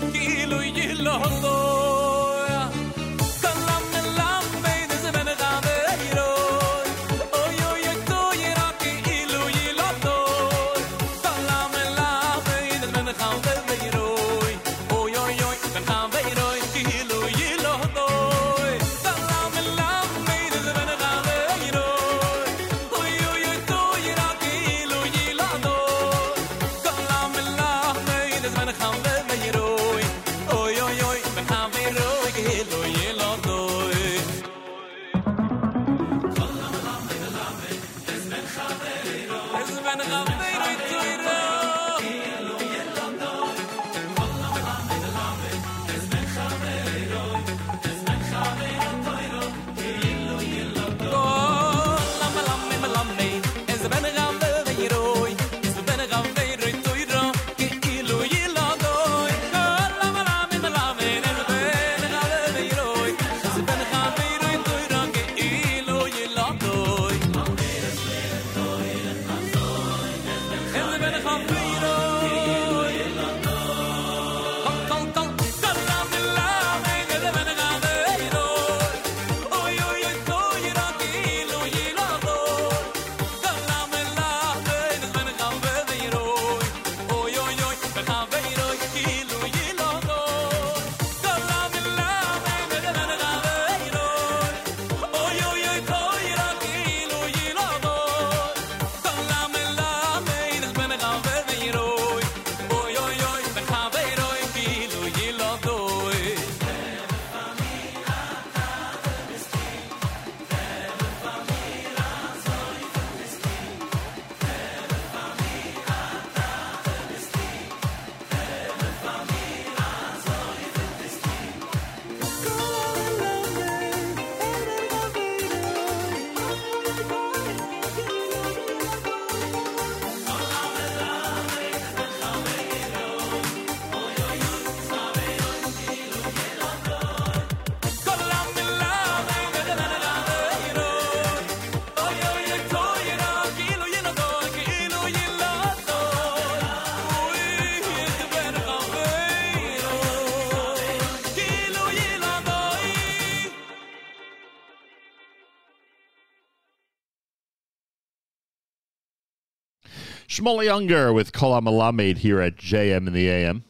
S10: Shmuley Ungar with Kol Malamed here at JM in the AM.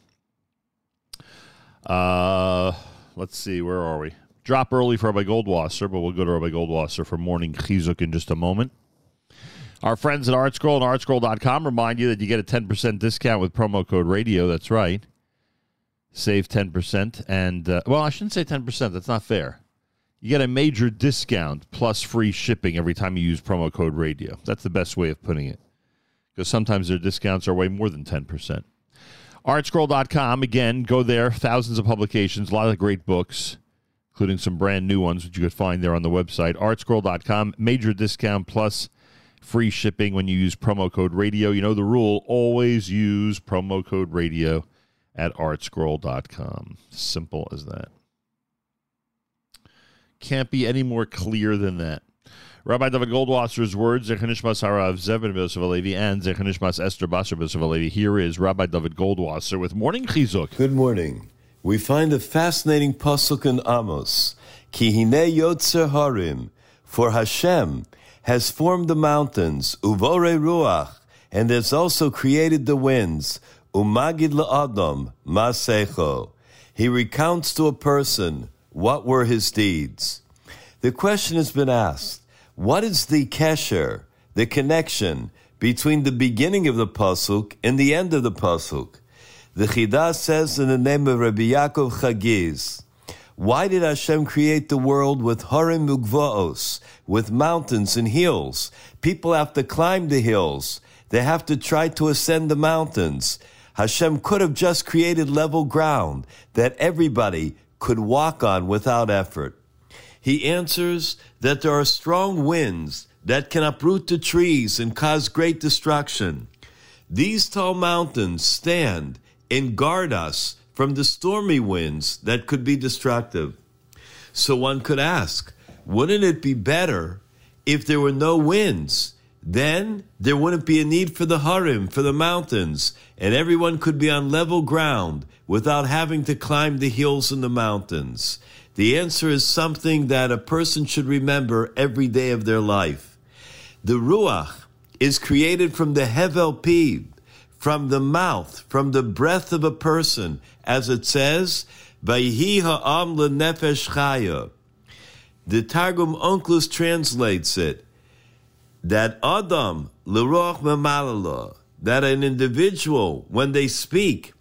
S10: Uh, let's see, where are we? Drop early for Rabbi Goldwasser, but we'll go to Rabbi Goldwasser for morning chizuk in just a moment. Our friends at ArtScroll and ArtScroll.com remind you that you get a 10% discount with promo code radio. That's right. Save 10%. And, uh, well, I shouldn't say 10%. That's not fair. You get a major discount plus free shipping every time you use promo code radio. That's the best way of putting it. Because sometimes their discounts are way more than 10%. Artscroll.com, again, go there. Thousands of publications, a lot of great books, including some brand new ones which you could find there on the website. Artscroll.com, major discount plus free shipping when you use promo code radio. You know the rule always use promo code radio at artscroll.com. Simple as that. Can't be any more clear than that. Rabbi David Goldwasser's words, Zechanishmas Harav Zevin Yosef Alevi and Zechanishmas Esther Basar Yosef Alevi. Here is Rabbi David Goldwasser with Morning Chizuk.
S20: Good morning. We find a fascinating pasuk in Amos. Ki hine yotzer harim, for Hashem has formed the mountains, uvore ruach, and has also created the winds, umagid la'adam, masecho. He recounts to a person what were his deeds. The question has been asked, what is the kesher, the connection between the beginning of the pasuk and the end of the pasuk? The Chidah says in the name of Rabbi Yaakov Chagiz, why did Hashem create the world with harim ugvaos, with mountains and hills? People have to climb the hills. They have to try to ascend the mountains. Hashem could have just created level ground that everybody could walk on without effort. He answers that there are strong winds that can uproot the trees and cause great destruction. These tall mountains stand and guard us from the stormy winds that could be destructive. So one could ask, wouldn't it be better if there were no winds? Then there wouldn't be a need for the harim, for the mountains, and everyone could be on level ground without having to climb the hills and the mountains. The answer is something that a person should remember every day of their life. The Ruach is created from the Hevel Piv, from the mouth, from the breath of a person, as it says, Vayhi ha'am lenefesh chaya. The Targum Onkelos translates it that Adam leroch memalala, that an individual, when they speak,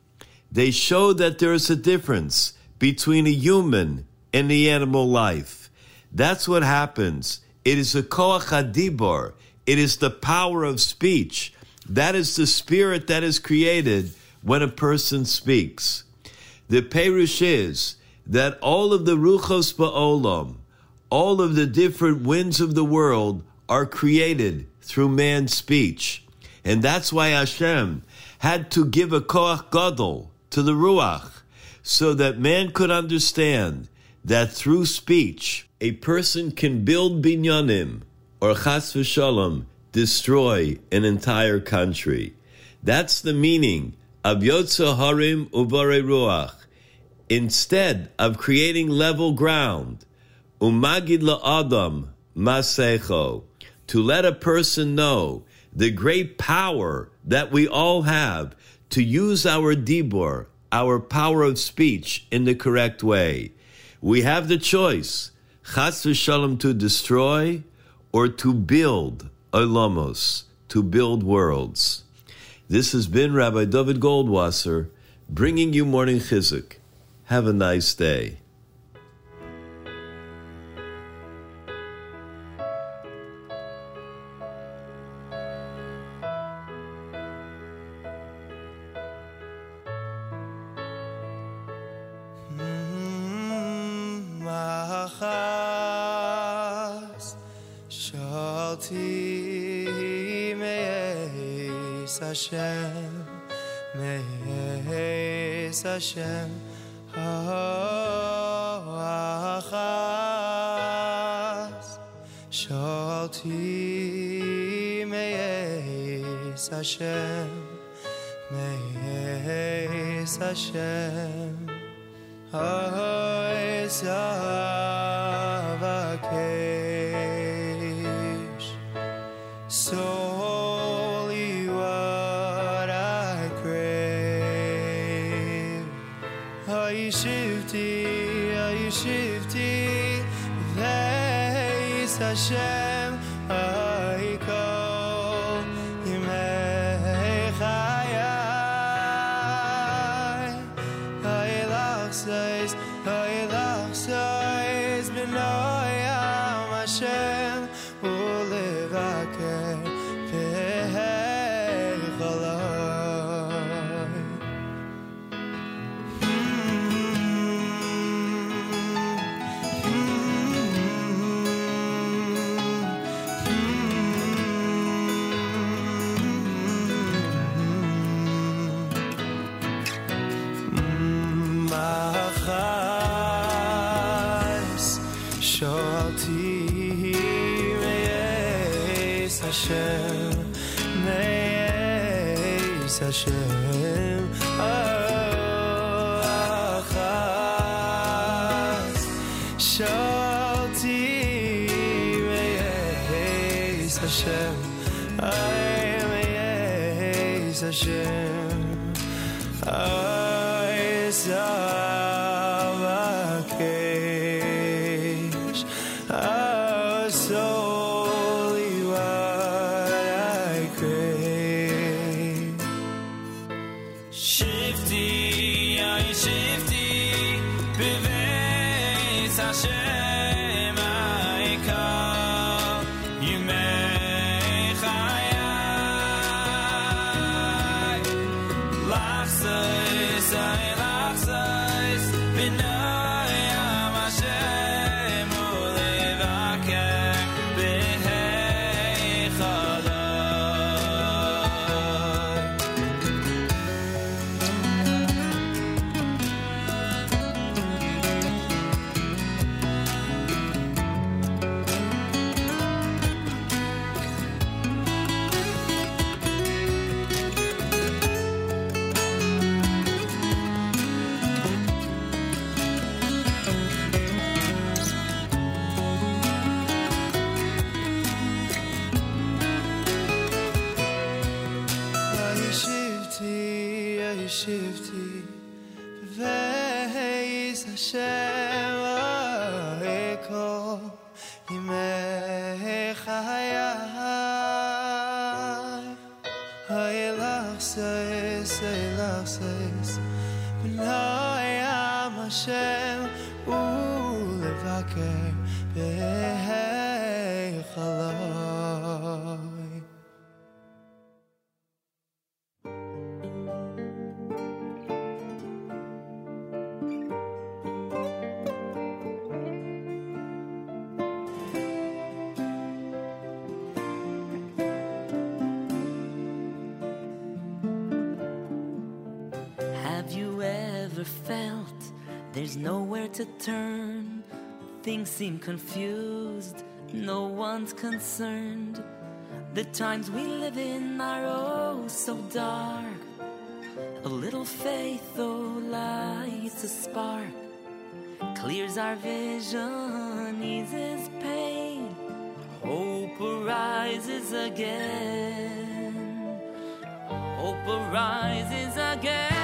S20: they show that there is a difference between a human and the animal life. That's what happens. It is a koach hadibor. It is the power of speech. That is the spirit that is created when a person speaks. The perush is that all of the ruchos ba'olam, all of the different winds of the world are created through man's speech. And that's why Hashem had to give a koach gadol to the ruach so that man could understand that through speech a person can build binyanim or chas v'shalom destroy an entire country. That's the meaning of Yotza Harim Ubare Ruach. Instead of creating level ground, Umagid La'adam Masecho, to let a person know the great power that we all have to use our dibor, our power of speech, in the correct way. We have the choice, chas v'shalom, to destroy or to build olamos, to build worlds. This has been Rabbi David Goldwasser bringing you morning chizuk. Have a nice day.
S12: Hashem Meis Hashem Achas Shalti Meis Hashem Meis Hashem Avakesh Soli
S4: się. Hashem. Achas shalti meyeis Hashem. I
S8: meyeis Hashem.
S21: to turn. Things seem confused, no one's concerned. The times we live in are oh so dark. A little faith, though, lights a spark, clears our vision, eases pain. Hope arises again. Hope arises again.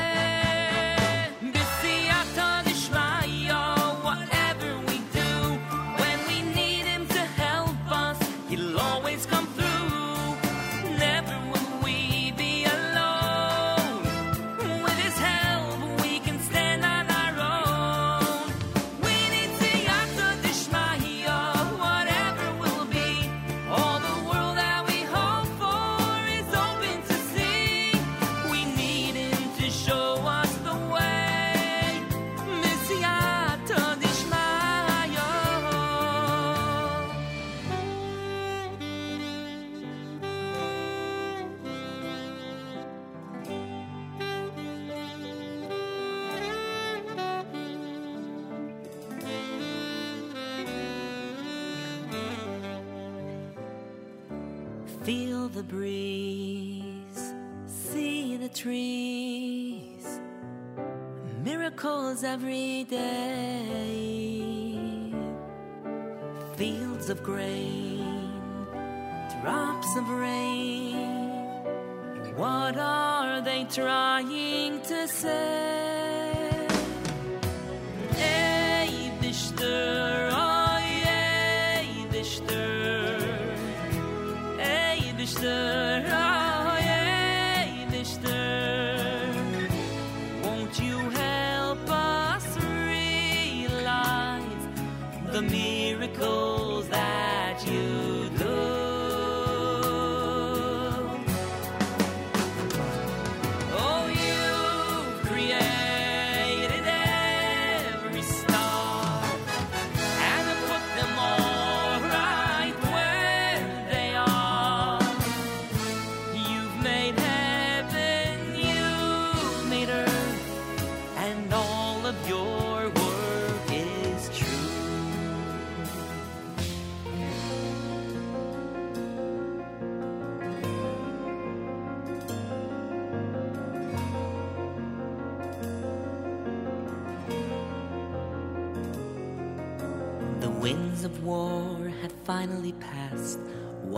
S21: every day. Fields of grain, drops of rain. What are they trying to say?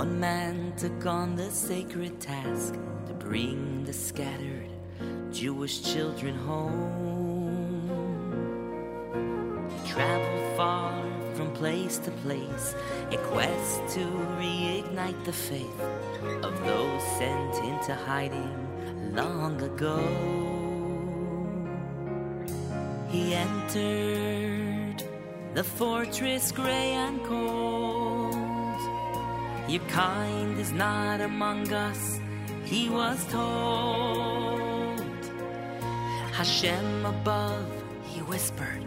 S21: One man took on the sacred task to bring the scattered Jewish children home. He traveled far from place to place, a quest to reignite the faith of those sent into hiding long ago. He entered the fortress gray and cold. Your kind is not among us, he was told. Hashem above, he whispered,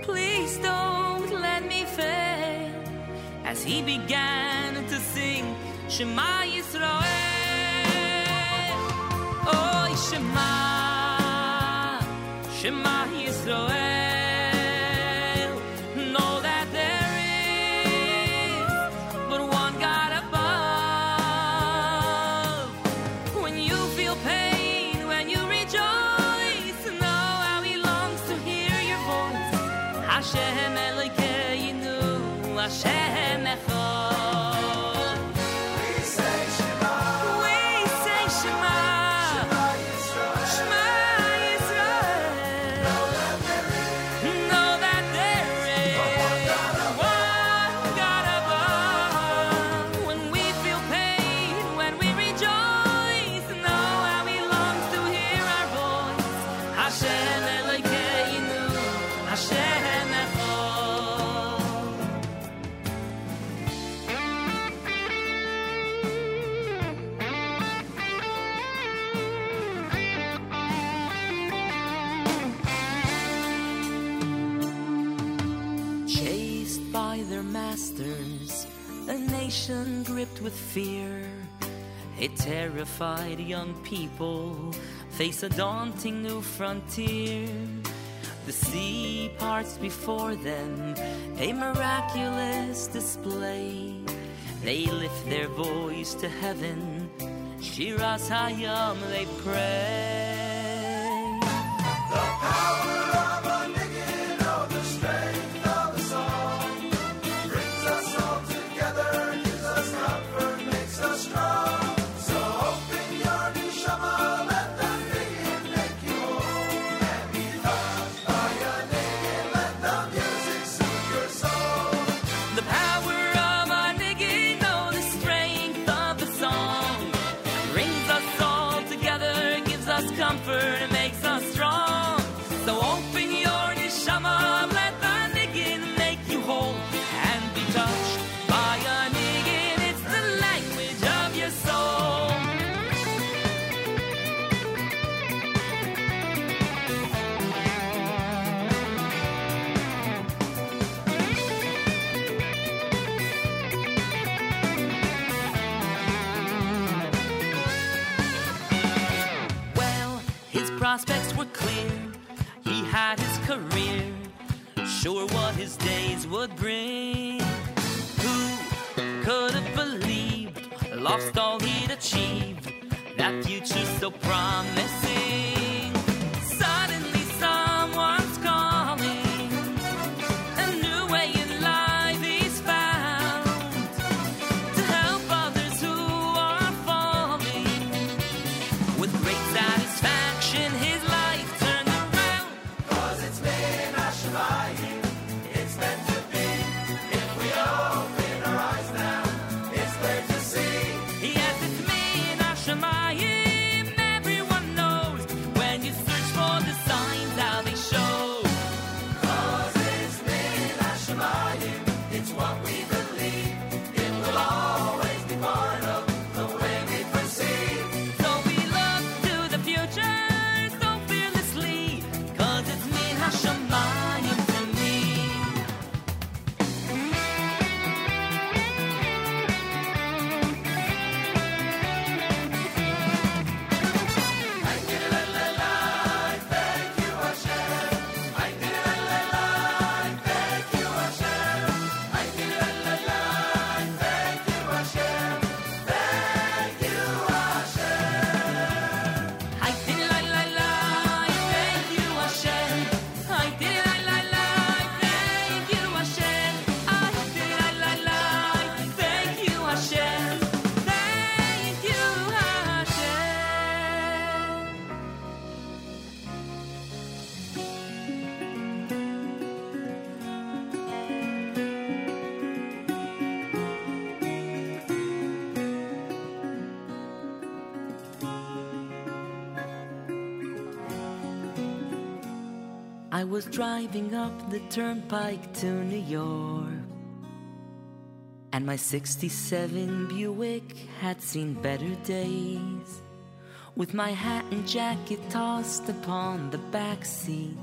S21: Please don't let me fail. As he began to sing Shema Yisrael. Oh, Shema, Shema Yisrael. With fear. A terrified young people face a daunting new frontier. The sea parts before them, a miraculous display. They lift their voice to heaven, Shiras Hayam they pray. Sure what his days would bring. Who could have believed, lost all he'd achieved, that future so promising? Was driving up the turnpike to New York. And my 67 Buick had seen better days. With my hat and jacket tossed upon the back seat.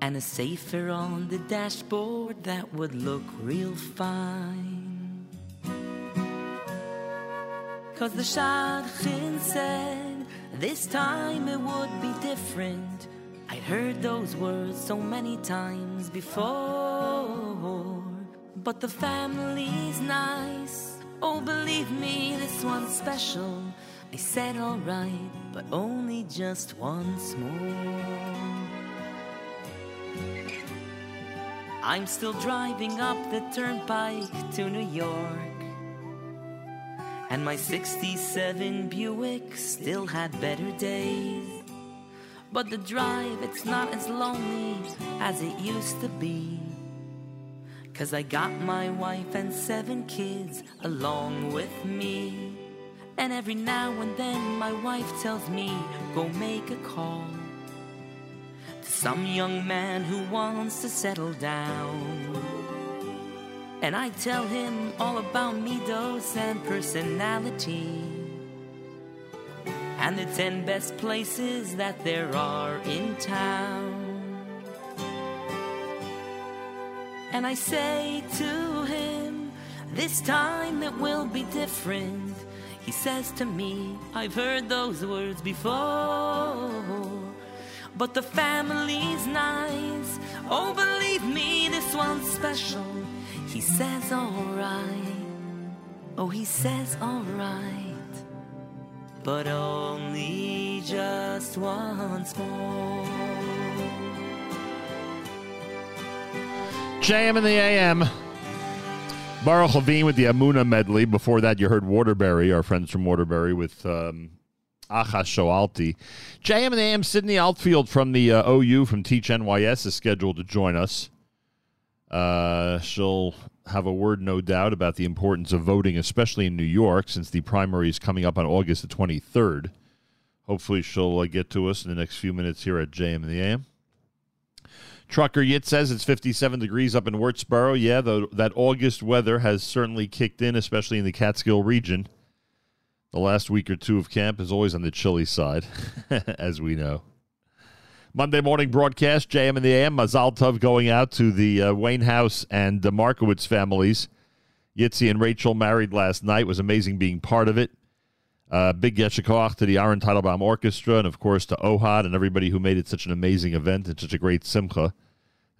S21: And a sefer on the dashboard that would look real fine. Cause the Shadchan said this time it would be different. I'd heard those words so many times before. But the family's nice. Oh, believe me, this one's special. I said alright, but only just once more. I'm still driving up the turnpike to New York. And my 67 Buick still had better days. But the drive, it's not as lonely as it used to be. Cause I got my wife and seven kids along with me. And every now and then my wife tells me, go make a call to some young man who wants to settle down. And I tell him all about Midos and personality. And the ten best places that there are in town. And I say to him, this time it will be different. He says to me, I've heard those words before. But the family's nice. Oh, believe me, this one's special. He says, alright. Oh, he says, alright. But only just once more.
S10: JM in the AM. Baruch Levine with the Amuna medley. Before that, you heard Waterbury, our friends from Waterbury, with um, Shoalti. JM and the AM, Sydney Altfield from the uh, OU from Teach NYS is scheduled to join us. Uh, she'll have a word, no doubt, about the importance of voting, especially in New York, since the primary is coming up on August the 23rd. Hopefully, she'll uh, get to us in the next few minutes here at JM in the AM. Trucker Yit says it's 57 degrees up in Wurtsboro. Yeah, the, that August weather has certainly kicked in, especially in the Catskill region. The last week or two of camp is always on the chilly side, as we know. Monday morning broadcast, JM and the AM. Mazal Tov going out to the uh, Wainhouse and the Markowitz families. Yitzi and Rachel married last night. It was amazing being part of it. Uh, big Yeshikoach to the Aaron Teitelbaum Orchestra, and of course to Ohad and everybody who made it such an amazing event and such a great simcha.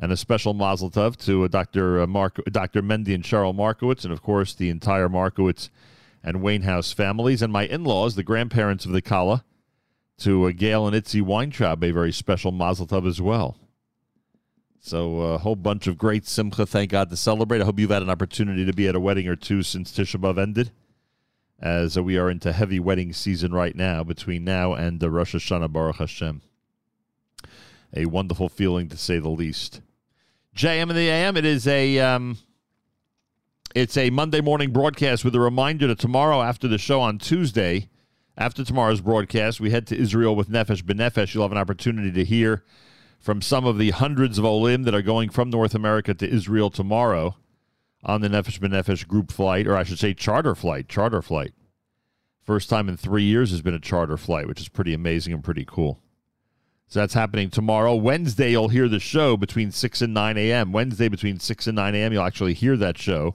S10: And a special mazel tov to uh, Dr. Uh, Mark, Dr. Mendy and Cheryl Markowitz, and of course the entire Markowitz and Wainhouse families, and my in-laws, the grandparents of the Kala, to uh, Gail and Itzy Weintraub, a very special mazel tov as well. So a whole bunch of great simcha, thank God, to celebrate. I hope you've had an opportunity to be at a wedding or two since Tisha B'Av ended as we are into heavy wedding season right now between now and the Rosh Hashanah Baruch Hashem. A wonderful feeling to say the least. JM and the AM. It is a um, it's a Monday morning broadcast with a reminder that tomorrow after the show on Tuesday, after tomorrow's broadcast, we head to Israel with Nefesh B'Nefesh. You'll have an opportunity to hear from some of the hundreds of Olim that are going from North America to Israel tomorrow on the Nefesh B'Nefesh group flight, or I should say charter flight, charter flight. First time in three years has been a charter flight, which is pretty amazing and pretty cool. So that's happening tomorrow. Wednesday, you'll hear the show between 6 and 9 a.m. Wednesday, between 6 and 9 a.m., you'll actually hear that show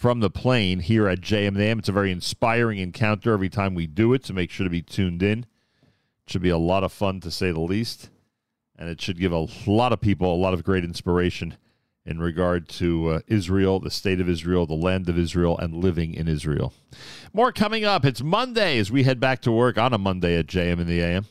S10: from the plane here at JMAM. It's a very inspiring encounter every time we do it, so make sure to be tuned in. It should be a lot of fun, to say the least. And it should give a lot of people a lot of great inspiration in regard to uh, Israel, the state of Israel, the land of Israel, and living in Israel. More coming up. It's Monday as we head back to work on a Monday at JM in the AM.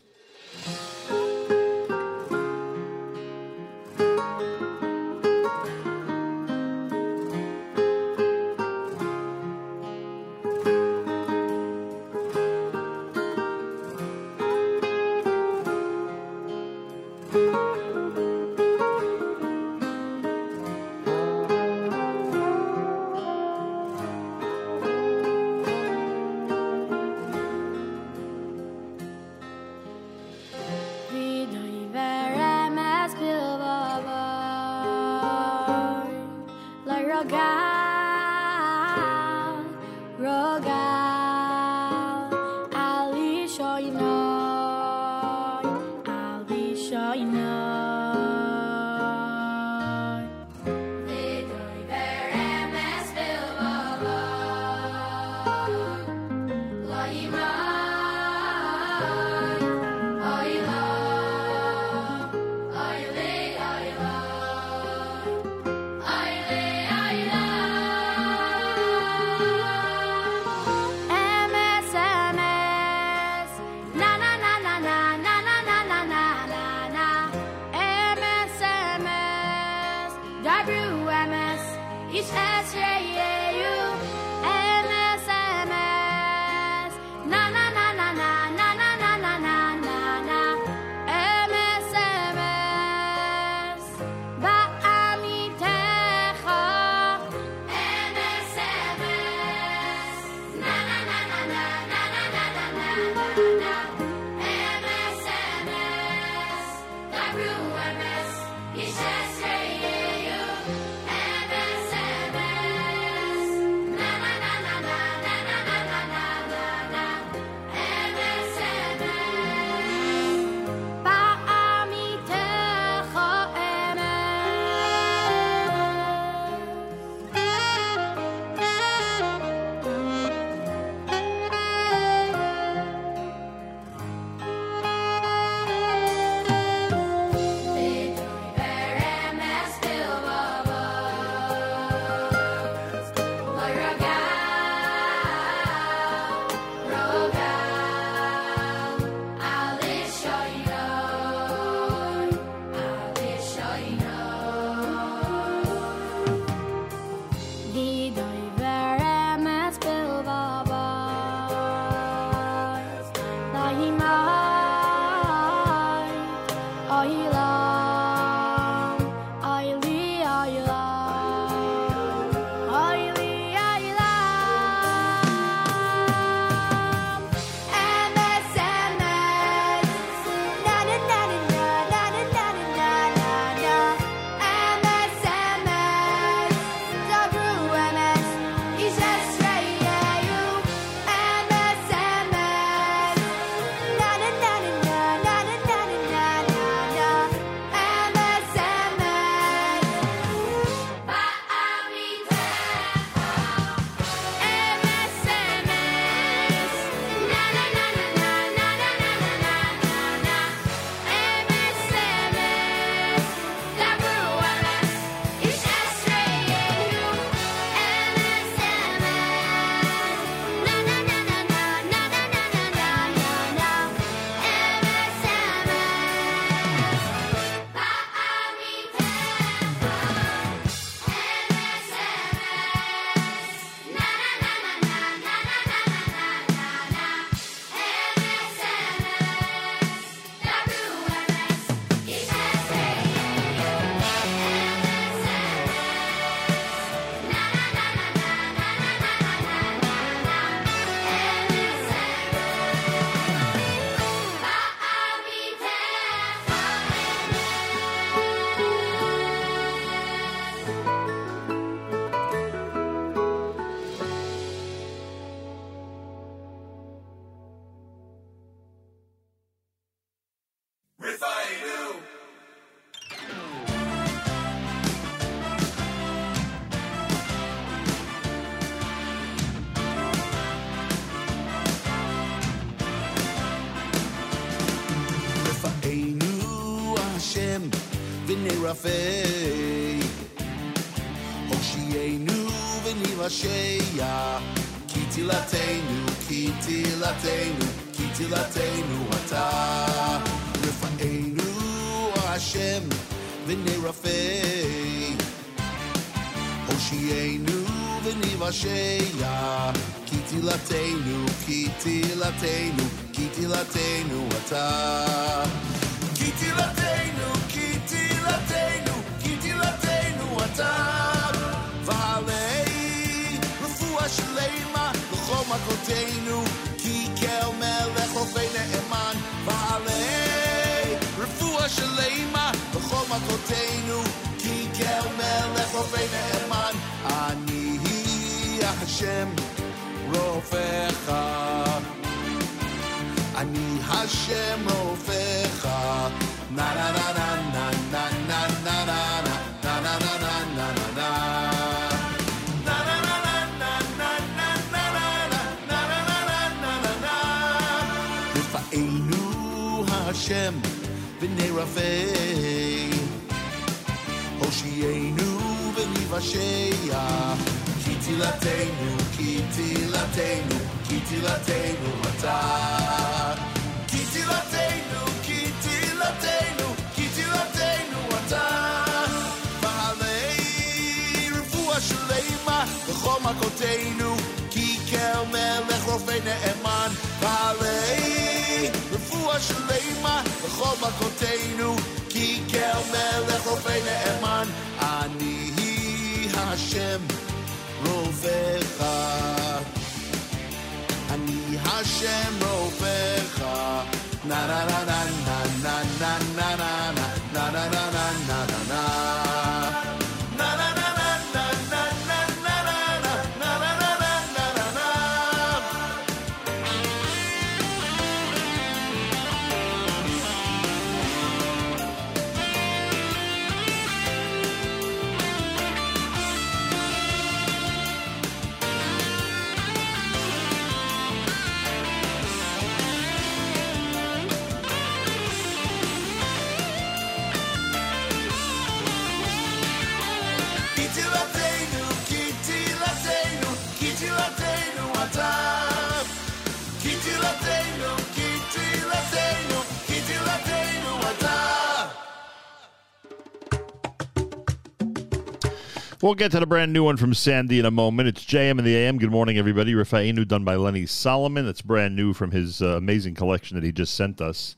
S22: We'll get to the brand new one from Sandy in a moment. It's JM and the AM. Good morning, everybody. Rafa'inu done by Lenny Solomon. That's brand new from his uh, amazing collection that he just sent us.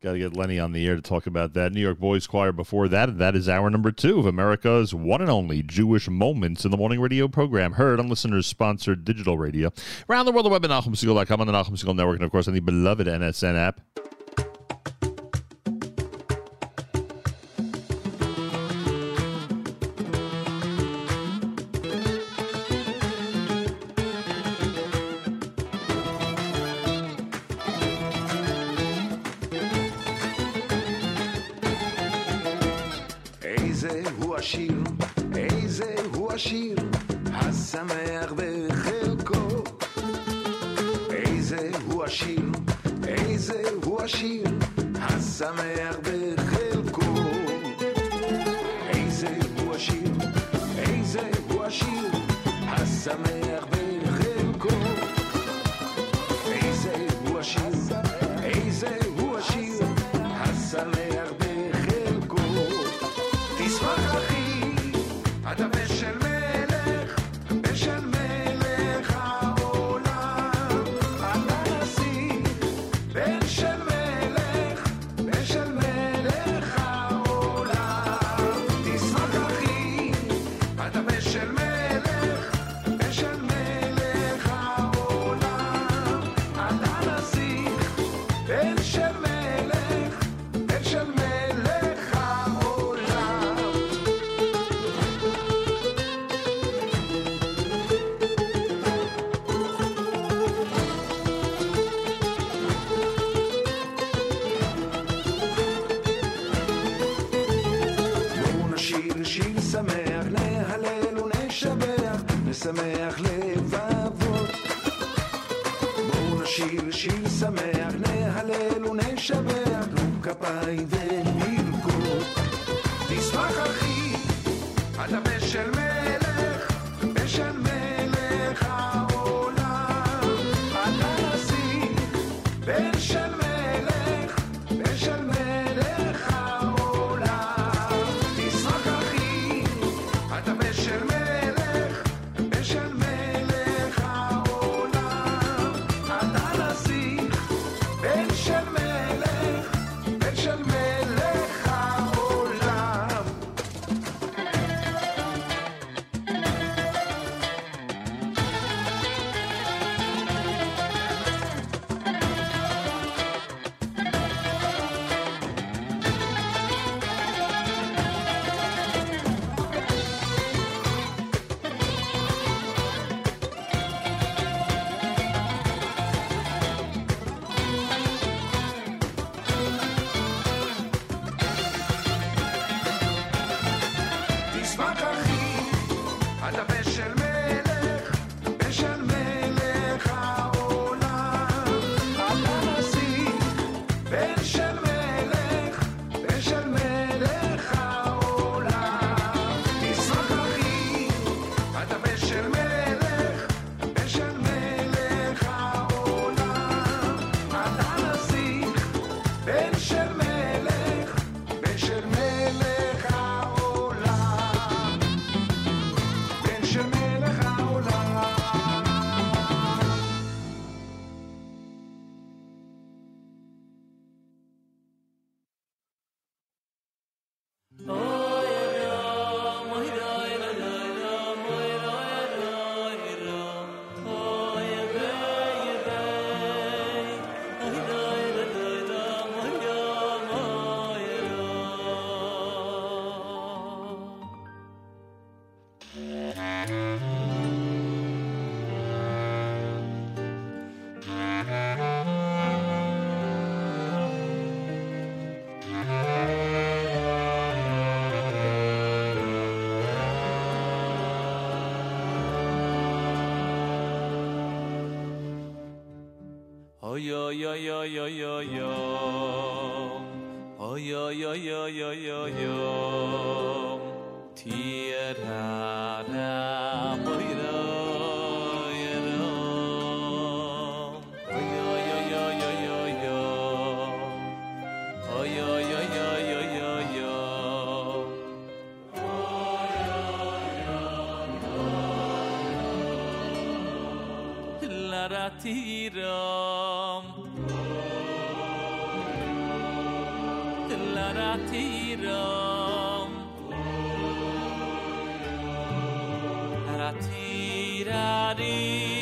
S22: Got to get Lenny on the air to talk about that. New York Boys Choir before that. that is our number two of America's one and only Jewish Moments in the Morning Radio program, heard on listeners sponsored digital radio. Around the world, the web at NachumSegal.com on the Nahum Network, and of course on the beloved NSN app.
S9: Tlaratiram Tlaratiram Tlaratiram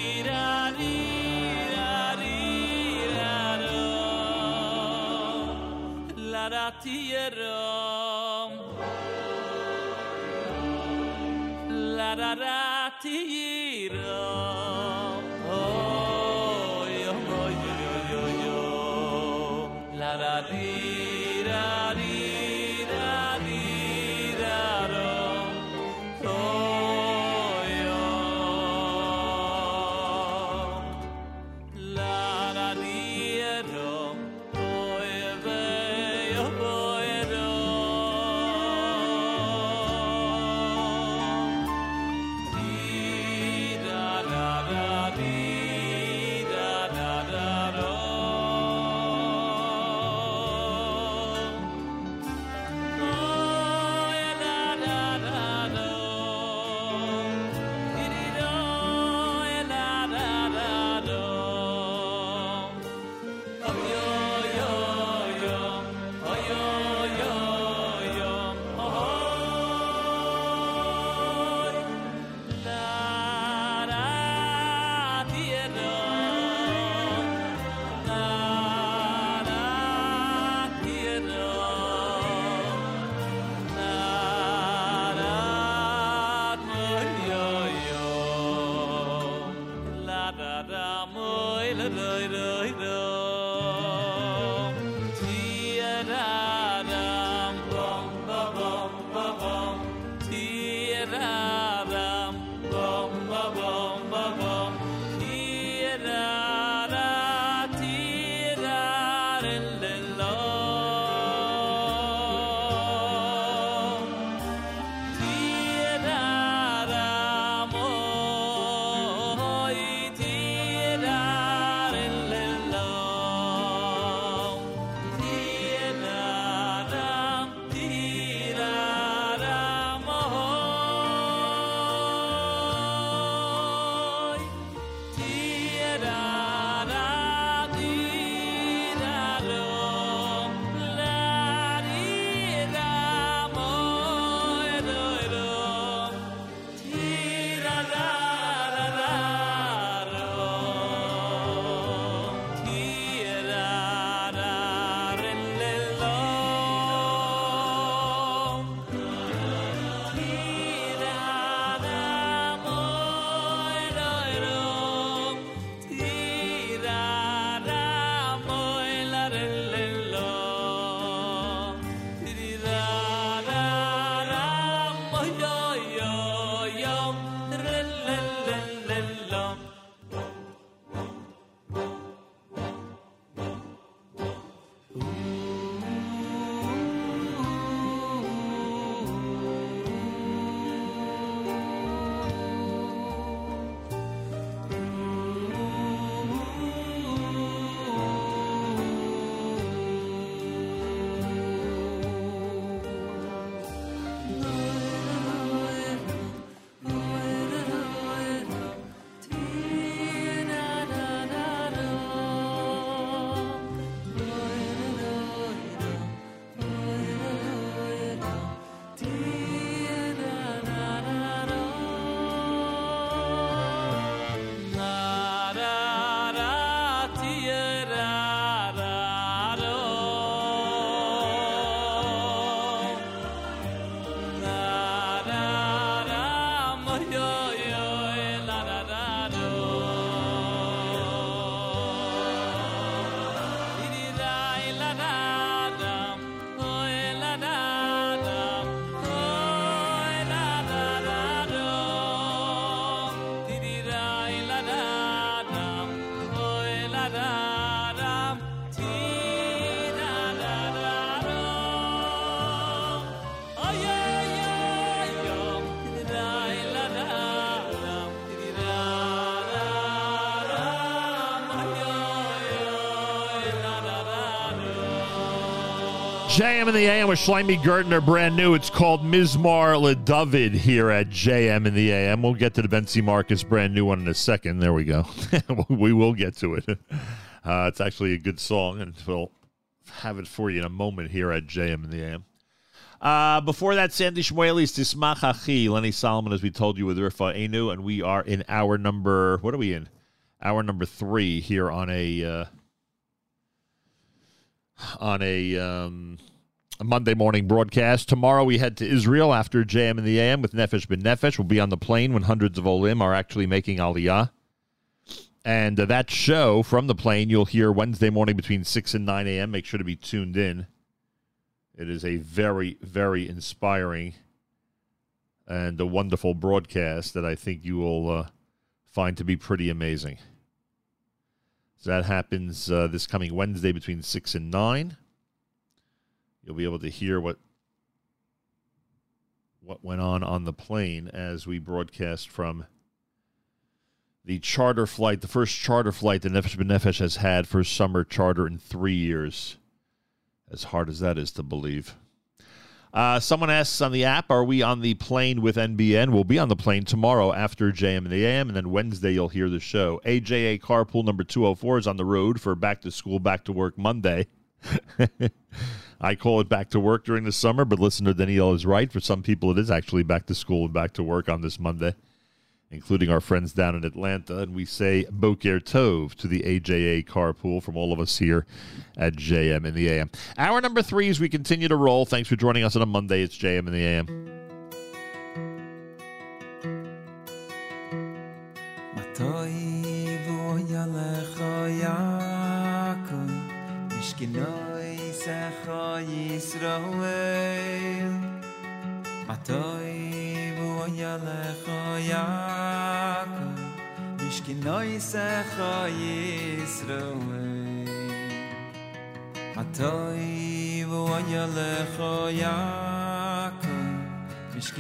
S10: JM in the AM with Shloime Gertner, brand new. It's called Mizmar LeDavid here at JM in the AM. We'll get to the Benzi Marcus brand new one in a second. There we go. we will get to it. Uh, it's actually a good song, and we'll have it for you in a moment here at JM in the AM. Uh, before that, Sandy Shmueli's Tismach Achi, Lenny Solomon, as we told you, with Rifa Enu, and we are in hour number, what are we in? Hour number three here on a. Uh, on a, um, a Monday morning broadcast. Tomorrow we head to Israel after JM in the AM with Nefesh B'Nefesh. We'll be on the plane when hundreds of Olim are actually making Aliyah. And uh, that show from the plane you'll hear Wednesday morning between 6 and 9 a.m. Make sure to be tuned in. It is a very, very inspiring and a wonderful broadcast that I think you will uh, find to be pretty amazing. So that happens uh, this coming Wednesday between 6 and 9. You'll be able to hear what what went on on the plane as we broadcast from the charter flight, the first charter flight that Nefesh B'Nefesh has had for summer charter in three years. As hard as that is to believe. Uh, someone asks on the app, are we on the plane with NBN? We'll be on the plane tomorrow after JM in the AM, and then Wednesday you'll hear the show. AJA Carpool number 204 is on the road for back to school, back to work Monday. I call it back to work during the summer, but listener Danielle is right. For some people, it is actually back to school and back to work on this Monday, including our friends down in Atlanta. And we say Boker Tov to the AJA carpool from all of us here at JM in the AM. Hour number three as we continue to roll. Thanks for joining us on a Monday. It's JM in the AM.
S8: Oy ale khoyak Ish ki noy se khoyis rove Atoy vo oy ale khoyak Ish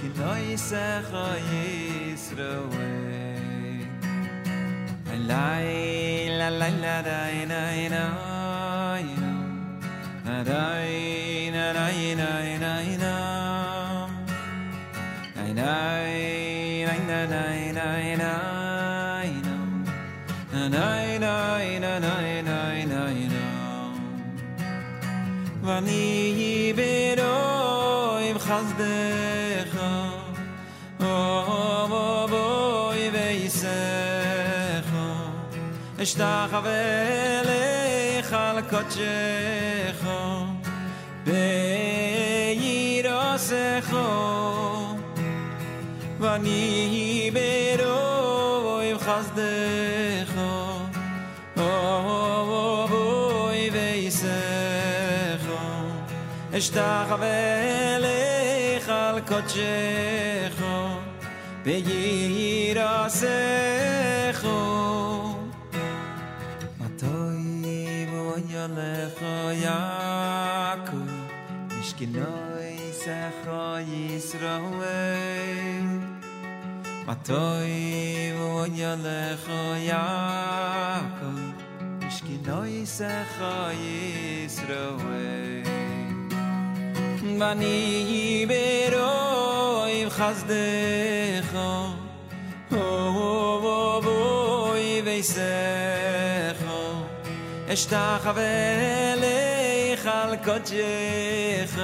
S8: ki noy se khoyis khoyak la la la da na na na da na na na na na na na na na na na na na na na na na na na ואני אשתחווה לך על קודשך, בירוסך, ואני ברוב חסדך, בואי וייסך, אשתחווה לך על קודשך, בירוסך, lecho yaku Mishkinoi secho Yisrael Matoi vunya lecho yaku Mishkinoi secho Yisrael Bani yiberoi vchazdecho Oh, oh, oh, oh, oh, אשטח ואלך על קודשך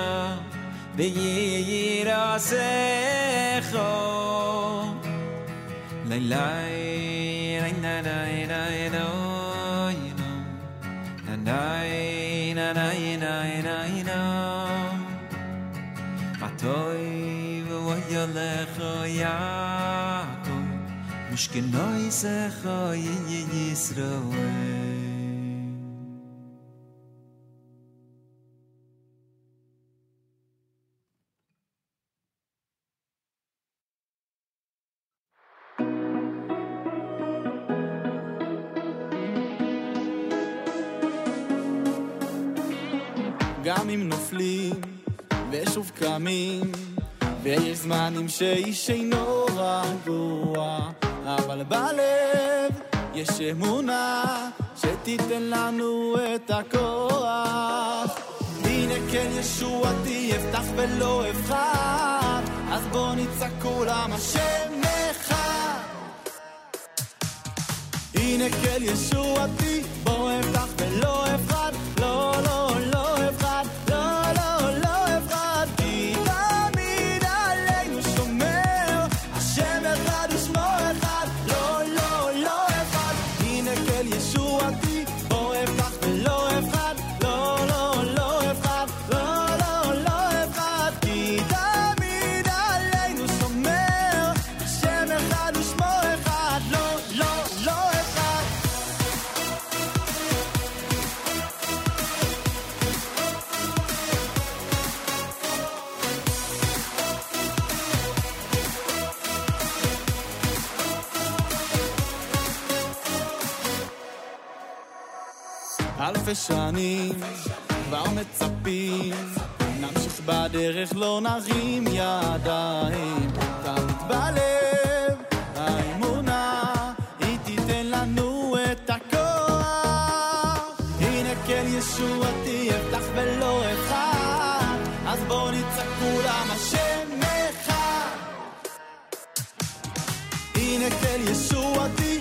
S8: ויעיר עשך לי לי לי נה נה נה נה nay na nay na nay na patoy mishkenoy
S23: גם אם נופלים ושוב קמים ויש זמנים שאיש אינו רגוע, אבל בלב יש אמונה שתיתן לנו את הכוח. הנה כן ישועתי אפתח ולא אבחר, אז בוא נצעק כולם השם אחד. הנה כן ישועתי, בוא אפתח ולא אבחר, לא לא לא שנים כבר מצפים, נמשיך בדרך, לא נרים ידיים. תמיד בלב האמונה, היא תיתן לנו את הכוח. הנה כן ישועתי, אפתח ולא אבחר, אז בוא נצעק כולם השם אחד. הנה כן ישועתי,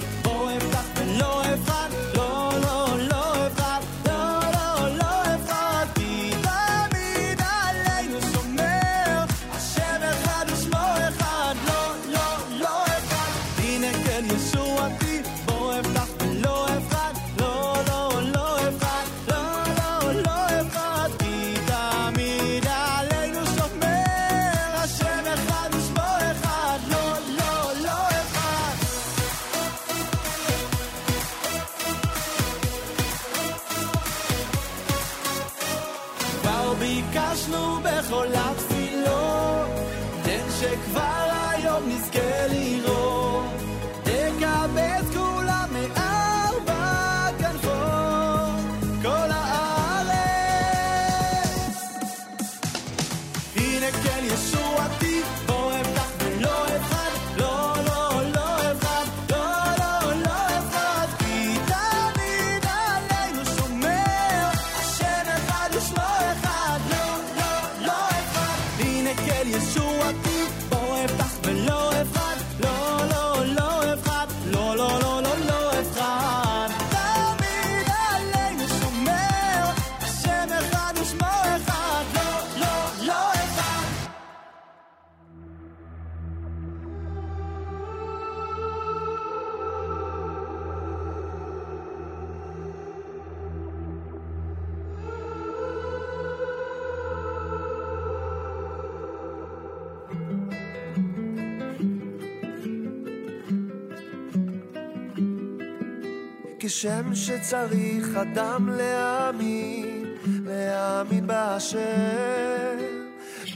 S4: שצריך אדם להאמין, להאמין בהשם.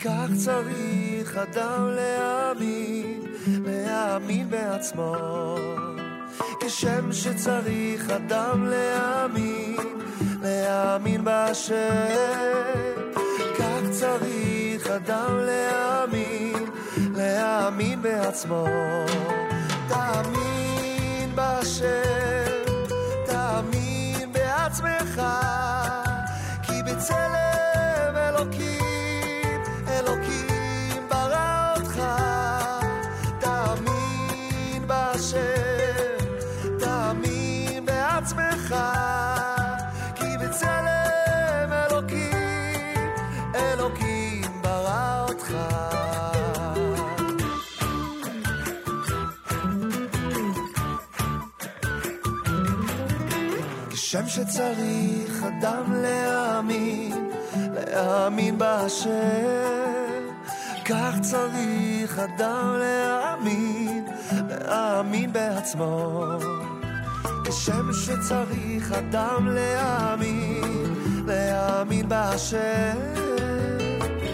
S4: כך צריך אדם להאמין, להאמין בעצמו. כשם שצריך אדם להאמין, להאמין בהשם. כך צריך אדם להאמין, להאמין בעצמו. תאמין בהשם, בעצמך, כי בצלם אלוקים, שצריך אדם להאמין, להאמין בהשם, כך צריך אדם להאמין, להאמין בעצמו. כשם שצריך אדם להאמין, להאמין בהשם,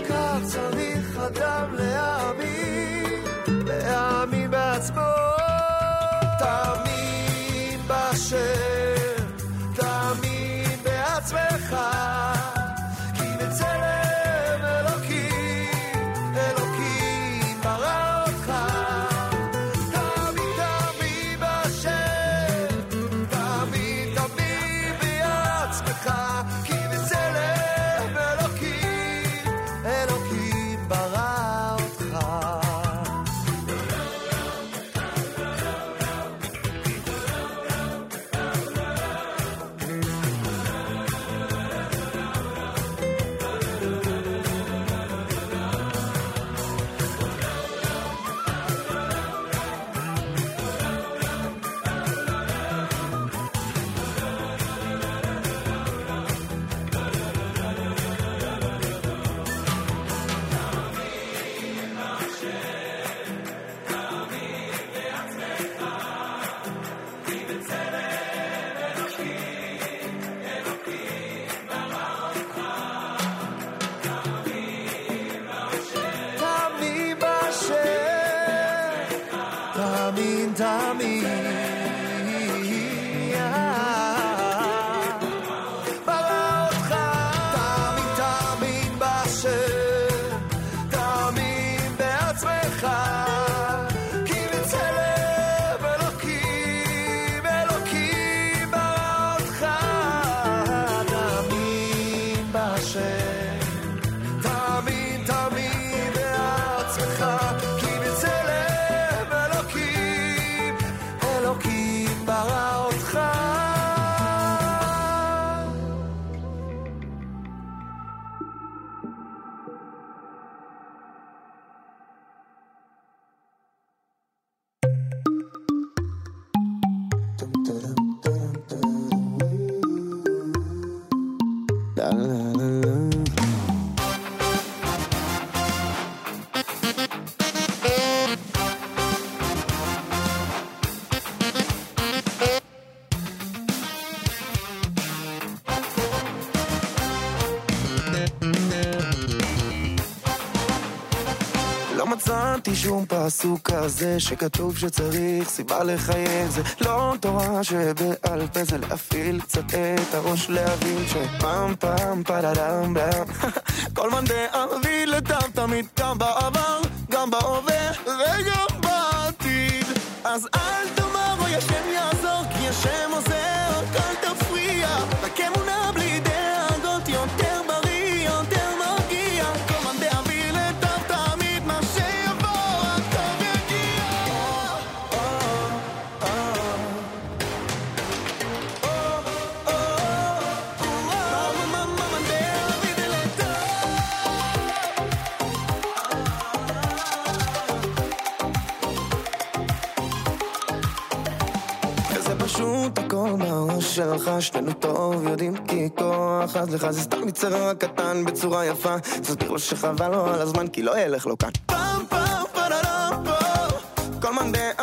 S4: כך צריך אדם להאמין, להאמין בעצמו. תאמין בהשם, תאמין
S24: מצאתי שום פסוק כזה שכתוב שצריך סיבה לחייך. זה לא תורה שבעל פה זה להפעיל קצת את הראש להבין שפעם פעם פרדם בם כל מאן דאבי לטב תמיד גם בעבר גם בהווה וגם בעתיד. אז אל תאמר אוי השם יעזור כי השם עוזר רק אל תפריע. רק אמונה בלי דאגות שלך, שנינו טוב יודעים כי כוח אז לך זה סתם יצר קטן בצורה יפה. תסביר לו שחבל לו על הזמן כי לא ילך לו כאן. פעם פעם פררם פה כל מאן דאביד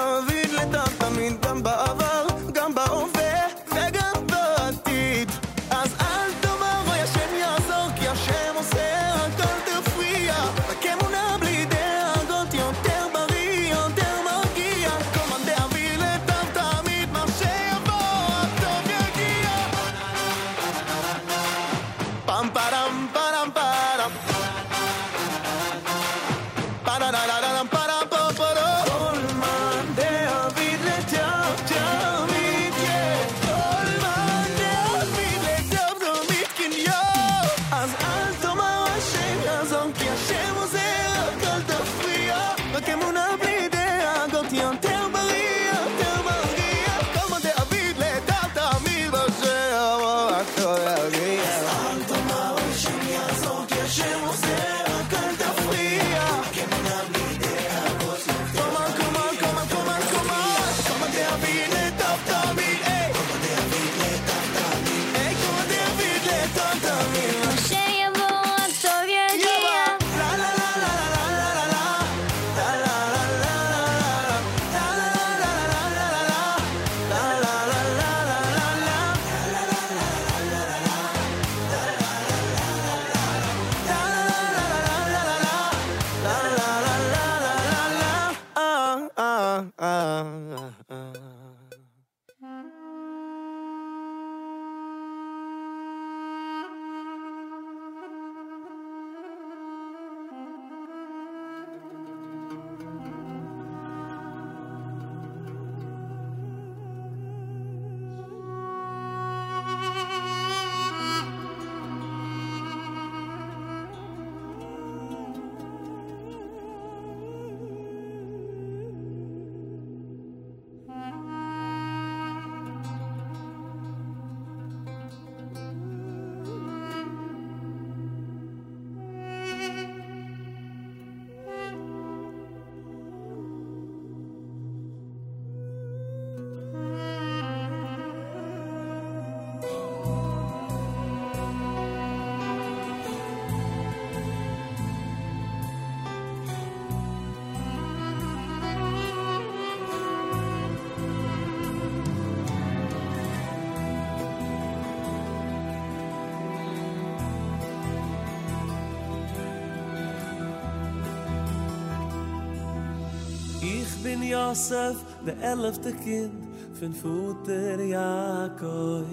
S6: bin Josef, der elfte Kind von Futter Jakob.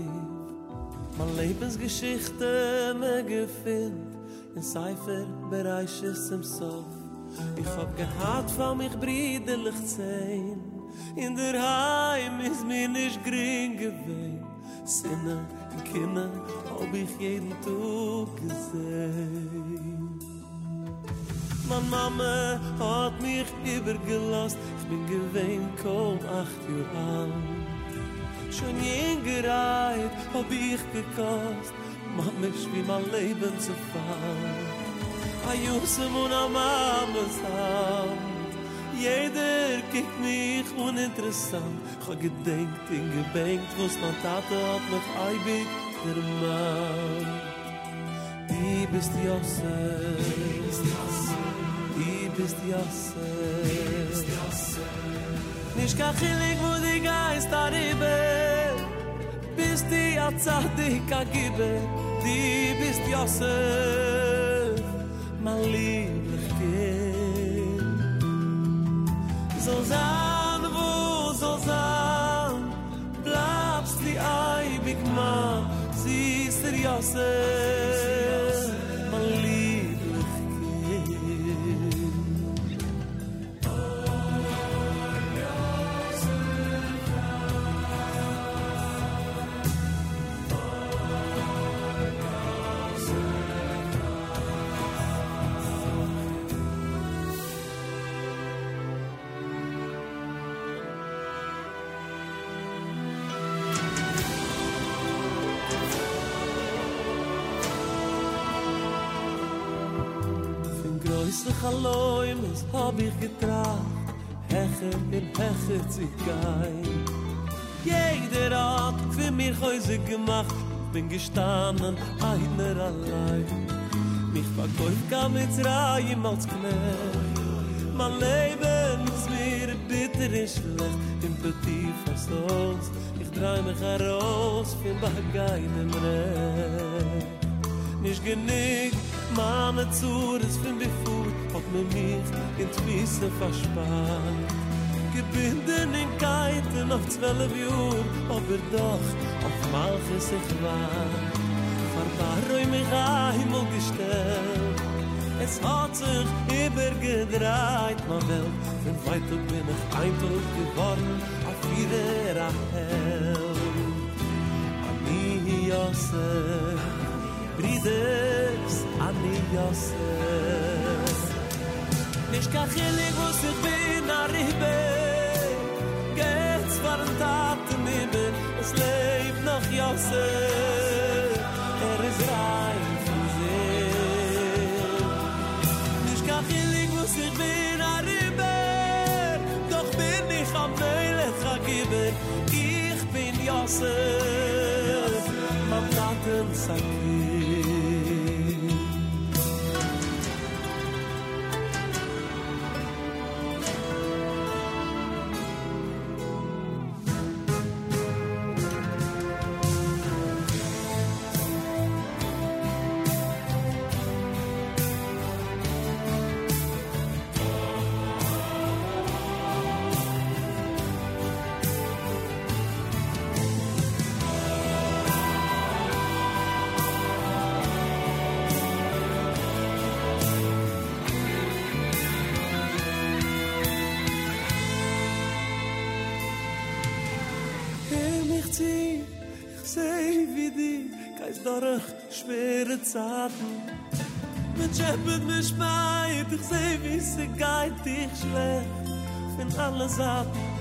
S6: Mein Lebensgeschichte mir gefind in Cipher Bereiches im Sof. Ich hab gehad von mich briderlich zehn. In der Heim ist mir nicht gring gewesen. Sinne und Kinder hab ich jeden Tag gesehen. Mein Mama hat mich übergelost, bin gewesen kaum acht Jahre alt. Schon jengereit hab ich gekost, Mama ist wie mein Leben zu fall. A Yusuf und a Mama's Hand, jeder kickt mich uninteressant. Ich hab gedenkt und gebenkt, was mein Tate hat mich eibig vermahnt. Die I bist Yosef I bist Yosef Nish ka chilig wo di geist a ribe Bist di a tzadik a gibe. Di bist Yosef Man lieblich kind. So zan wo so zan Blabst di aibig ma Siehst der Yosef Chaloim, es hab ich getracht, hecher in hecher zu gehen. Jeder hat für mich Häuser gemacht, bin gestanden, einer allein. Mich verkäuft gar mit Reim als Knecht. Mein Leben ist mir bitter und schlecht, im Petit verstoß. Ich mich heraus, fin Bagein im Recht. Nicht genick, meine Zures fin befur, mir mich in Twisse verspart. Gebinden in Keiten auf zwölf Uhr, aber doch auf Malchus ich war. Verbarroi mich einmal gestellt, es hat sich übergedreht, mein Welt. Von Freitag bin ich eintog geworden, auf ein Held. Ani Yosef, Brides, Ani Yosef. nicht ka khili vos ich bin a ribe. Gehts farn tat mir es leib noch jasse er is rein fun ich bin a doch bin ich am ich bin schwere Zeiten Mit Schäppet mich speit, ich seh wie sie geht dich schlecht Von alle Seiten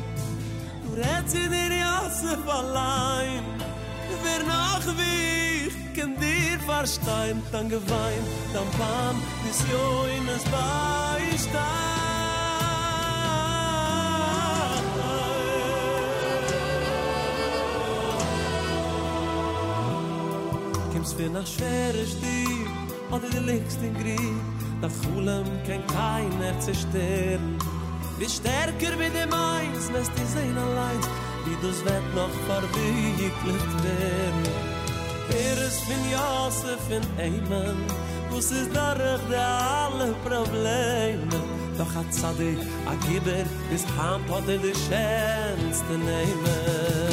S6: Du rätst in dir Josef allein. Wer noch wie ich kann dir verstehen Dann geweint, dann pan, bis joines Beistand für nach schwere Stier Oder die liegst in Grieb. Da Chulem kann keiner zerstören. Wie stärker wie dem Eins Lässt die Sehn allein Wie du's wird noch verwickelt werden. Er ist von Josef in Eimen Wus ist dadurch der alle Probleme. Doch hat Zadig a Giber Bis Hand hat er die schönste nehmen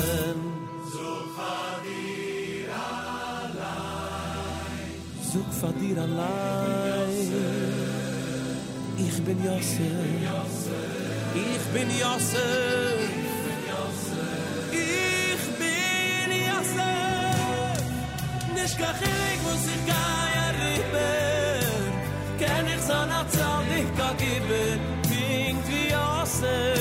S6: vor dir allein. Ich bin Yosef. Ich bin Yosef. Ich bin Yosef. Nicht gar hilig, muss ich gar ja rippen. Kenn ich so nach Zahn, ich gar geben. Klingt wie Yosef.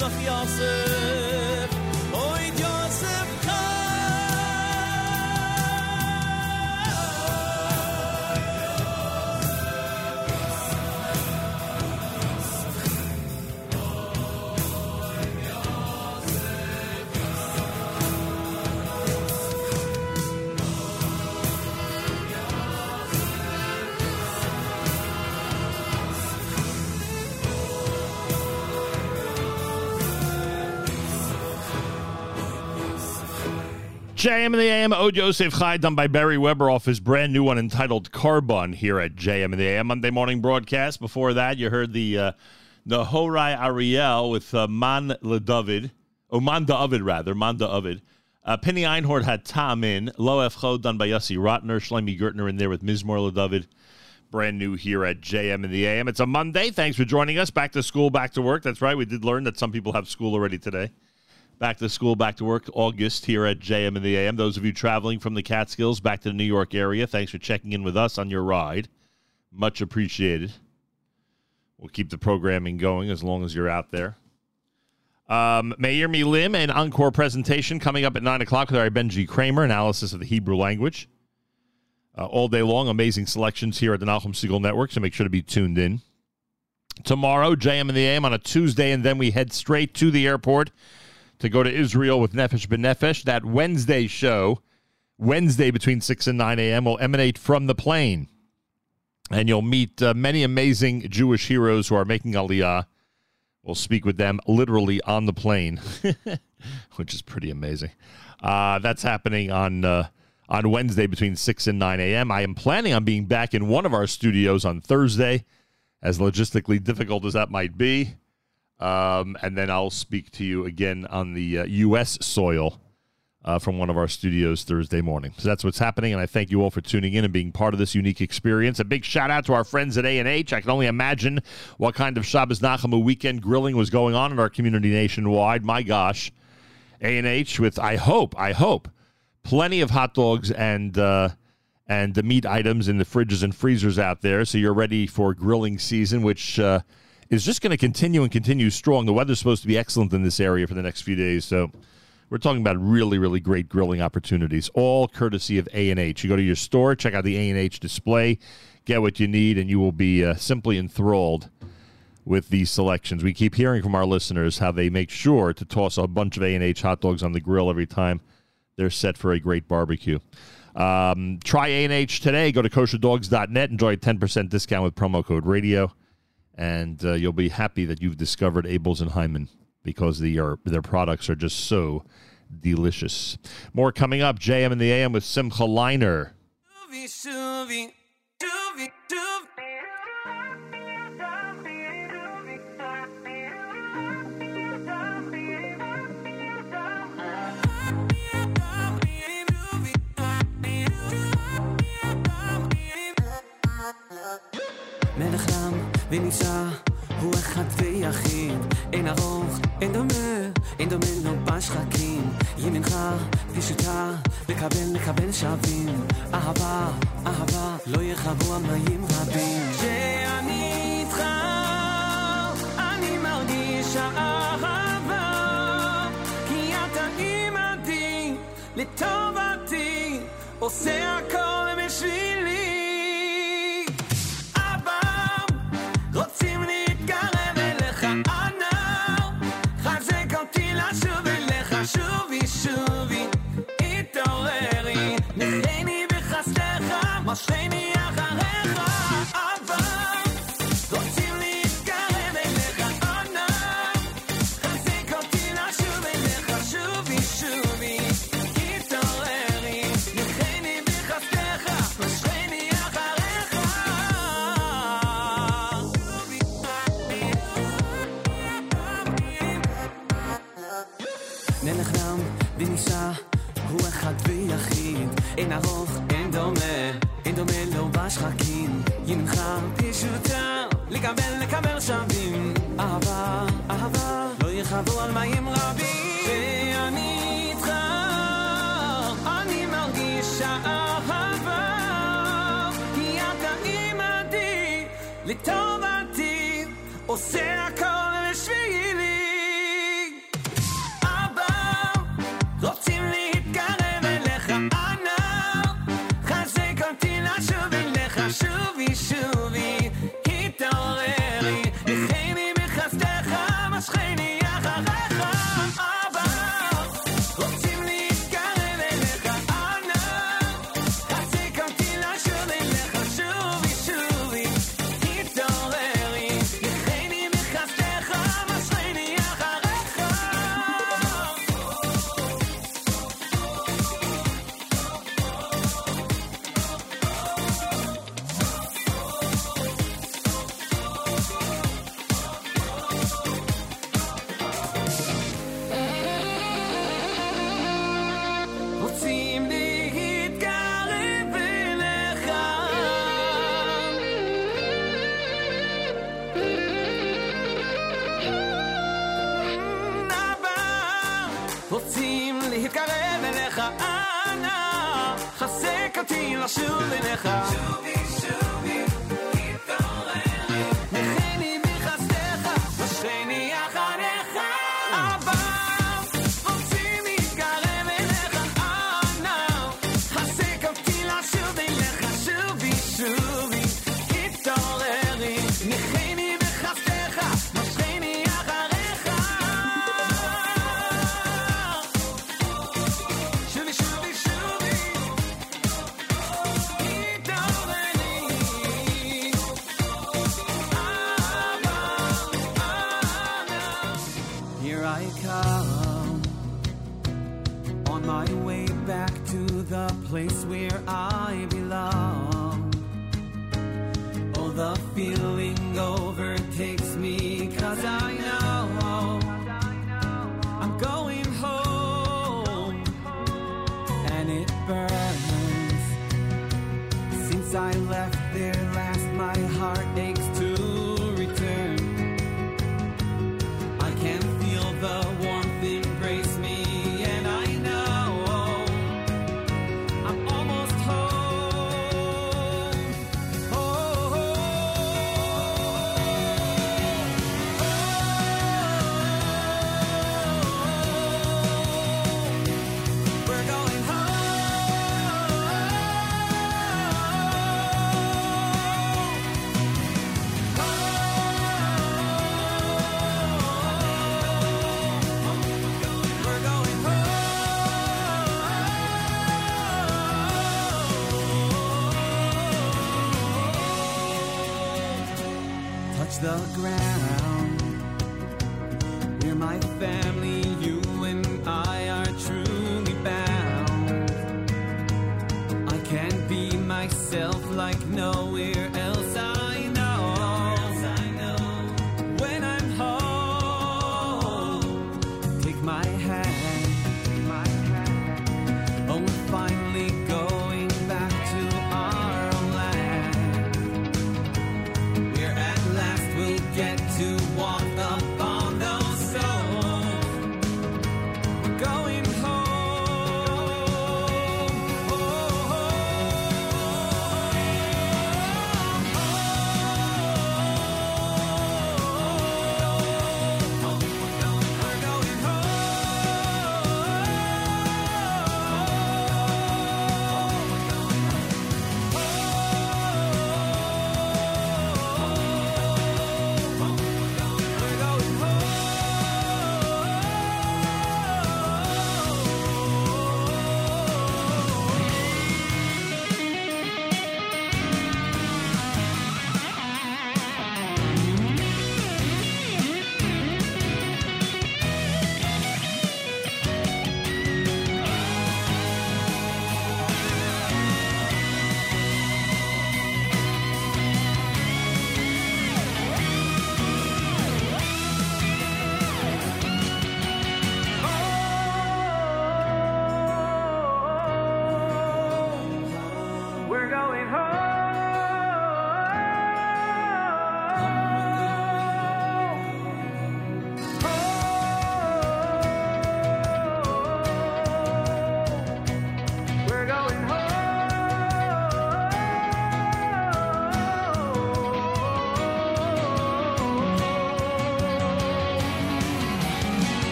S6: Lebt noch
S10: JM in the AM, Od Yosef Chai, done by Beri Weber off his brand new one entitled Carbon here at JM in the AM Monday morning broadcast. Before that, you heard the uh, the Horai Ariel with uh, Man LeDavid, oh Man David rather, Man David. Uh, Penny Einhorn had Tom in, Lo Efcho done by Yossi Rotner, Shloime Gertner in there with Mizmor LeDavid. Brand new here at JM in the AM. It's a Monday. Thanks for joining us. Back to school, back to work. That's right. We did learn that some people have school already today. Back to school, back to work, August here at JM in the AM. Those of you traveling from the Catskills back to the New York area, thanks for checking in with us on your ride. Much appreciated. We'll keep the programming going as long as you're out there. Um, me Milim, an encore presentation coming up at 9 o'clock with our Benji Kramer, analysis of the Hebrew language. Uh, all day long, amazing selections here at the Nachum Segal Network, so make sure to be tuned in. Tomorrow, JM in the AM on a Tuesday, and then we head straight to the airport to go to Israel with Nefesh B'Nefesh. That Wednesday show, Wednesday between 6 and 9 a.m., will emanate from the plane. And you'll meet uh, many amazing Jewish heroes who are making Aliyah. We'll speak with them literally on the plane, which is pretty amazing. Uh, that's happening on uh, on Wednesday between 6 and 9 a.m. I am planning on being back in one of our studios on Thursday, as logistically difficult as that might be. Um, and then I'll speak to you again on the uh, U.S. soil uh, from one of our studios Thursday morning. So that's what's happening, and I thank you all for tuning in and being part of this unique experience. A big shout out to our friends at A&H. I can only imagine what kind of Shabbos Nachamu weekend grilling was going on in our community nationwide. My gosh, A&H with, I hope, I hope, plenty of hot dogs and... Uh, and the meat items in the fridges and freezers out there, so you're ready for grilling season, which uh, is just going to continue and continue strong. The weather's supposed to be excellent in this area for the next few days, so we're talking about really, really great grilling opportunities, all courtesy of A and H. You go to your store, check out the A and H display, get what you need, and you will be uh, simply enthralled with these selections. We keep hearing from our listeners how they make sure to toss a bunch of A and H hot dogs on the grill every time they're set for a great barbecue. Um, try A&H today. Go to kosherdogs.net. Enjoy a 10% discount with promo code radio. And uh, you'll be happy that you've discovered Abeles and Heymann because the, are, their products are just so delicious. More coming up. JM in the AM with Simcha
S12: Leiner. ונישא הוא אחד ויחיד אין ארוך, אין דומה, אין דומה לו בשחקים. ימינך פשוטה, לקבל לקבל שווים. אהבה, אהבה, לא ירחבו המים רבים. כשאני איתך, אני מרגיש אהבה כי אתה עימדי, לטובתי, עושה הכל בשבילי My shame I left there last, my heart aches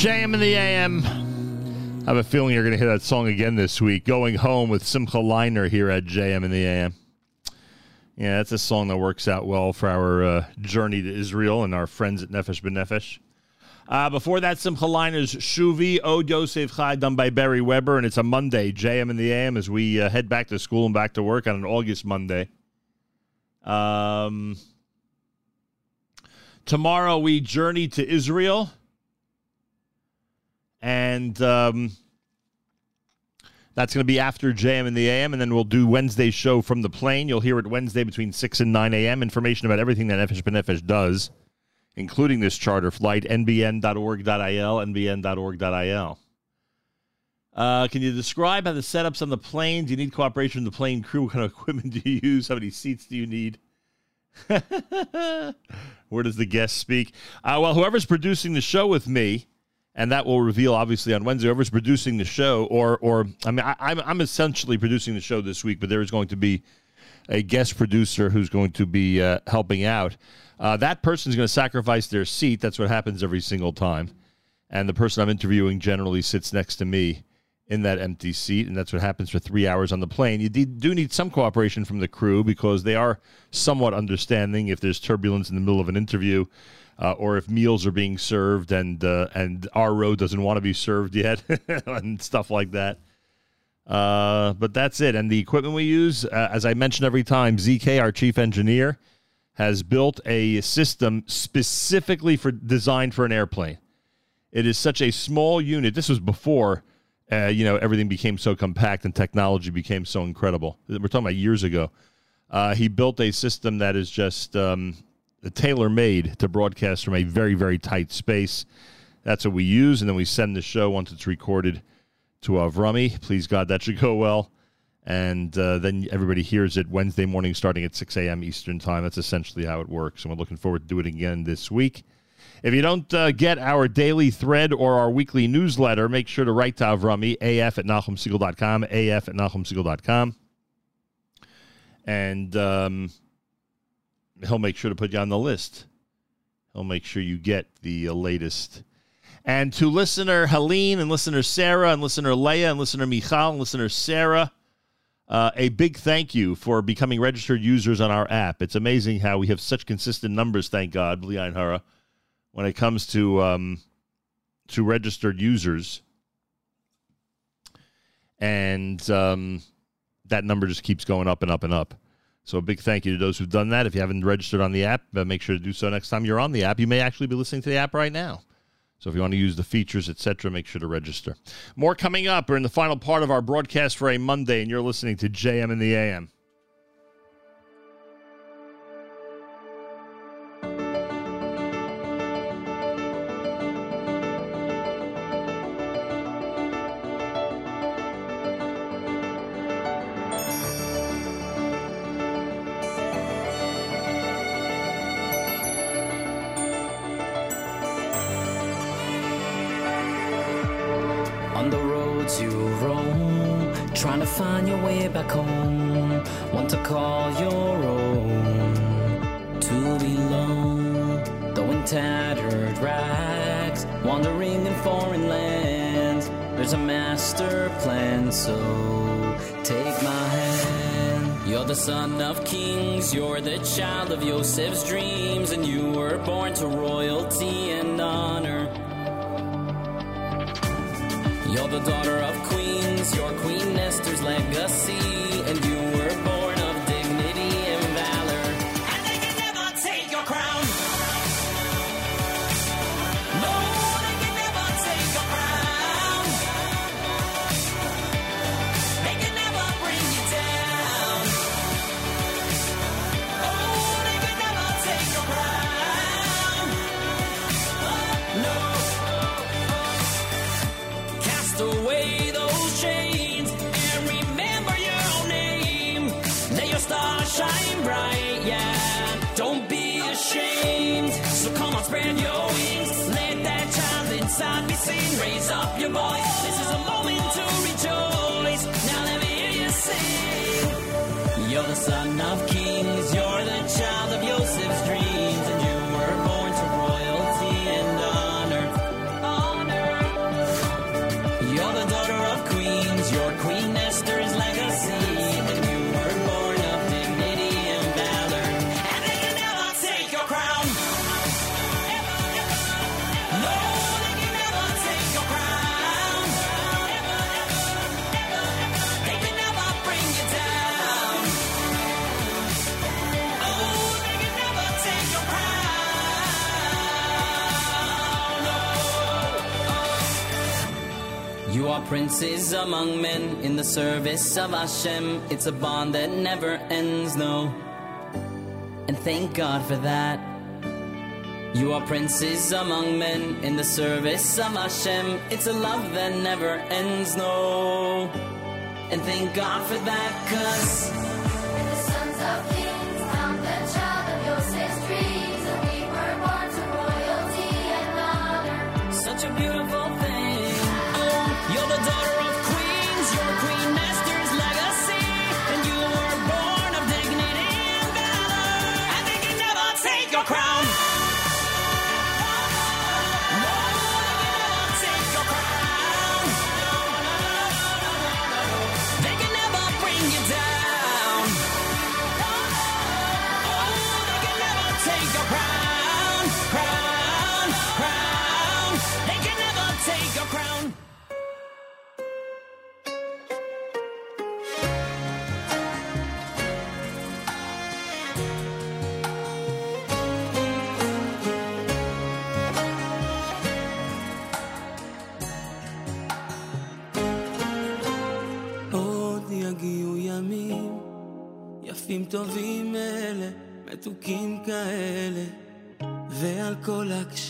S10: JM in the AM. I have a feeling you're going to hear that song again this week. Going Home with Simcha Leiner here at JM in the AM. Yeah, that's a song that works out well for our uh, journey to Israel and our friends at Nefesh B'Nefesh. Uh, before that, Simcha Leiner's Shuvi, Od Yosef Chai, done by Beri Weber, and it's a Monday, JM in the AM, as we uh, head back to school and back to work on an August Monday. Um, tomorrow we journey to Israel. And um, That's going to be after JM in the AM, and then we'll do Wednesday's show from the plane. You'll hear it Wednesday between 6 and 9 a.m. Information about everything that Nefesh B'Nefesh does, including this charter flight, nbn.org.il, nbn.org.il. Uh, can you describe how the setups on the plane? Do you need cooperation from the plane crew? What kind of equipment do you use? How many seats do you need? Where does the guest speak? Uh, well, whoever's producing the show with me, and that will reveal obviously on Wednesday. Whoever's producing the show, or or I mean, I, I'm I'm essentially producing the show this week, but there is going to be a guest producer who's going to be uh, helping out. Uh, that person is going to sacrifice their seat. That's what happens every single time, and the person I'm interviewing generally sits next to me in that empty seat, and that's what happens for three hours on the plane. You do need some cooperation from the crew because they are somewhat understanding if there's turbulence in the middle of an interview, uh, or if meals are being served and uh, and our row doesn't want to be served yet, and stuff like that. Uh, but that's it. And the equipment we use, uh, as I mentioned every time, ZK, our chief engineer, has built a system specifically for designed for an airplane. It is such a small unit. This was before uh, you know, everything became so compact and technology became so incredible. We're talking about years ago. Uh, he built a system that is just um, tailor made to broadcast from a very, very tight space. That's what we use, and then we send the show once it's recorded to Avrami. Please God, that should go well. And uh, then everybody hears it Wednesday morning starting at 6 a.m. Eastern Time. That's essentially how it works. And we're looking forward to do it again this week. If you don't uh, get our daily thread or our weekly newsletter, make sure to write to Avrami, af at NachumSegal.com, af at NachumSegal.com. And um, he'll make sure to put you on the list. He'll make sure you get the uh, latest. And to listener Helene and listener Sarah and listener Leah and listener Michal and listener Sarah, uh, a big thank you for becoming registered users on our app. It's amazing how we have such consistent numbers, thank God, Blian Hara when it comes to um, to registered users, and um, that number just keeps going up and up and up. So a big thank you to those who've done that. If you haven't registered on the app, uh, make sure to do so next time you're on the app. You may actually be listening to the app right now. So if you want to use the features, etc., make sure to register. More coming up. We're in the final part of our broadcast for a Monday, and you're listening to JM in the AM.
S21: Back. Want to call your own, to belong. Though in tattered rags, wandering in foreign lands. There's a master plan, so take my hand. You're the son of kings, you're the child of Yosef's dreams, and you were born to royalty and honor. You're the daughter of queens, you're Queen Esther's legacy, and you your voice. This is a moment to rejoice. Now let me hear you sing. You're the son of kings. Princes among men in the service of Hashem. It's a bond that never ends, no. And thank God for that. You are princes among men in the service of Hashem. It's a love that never ends, no. And thank God for that, cause.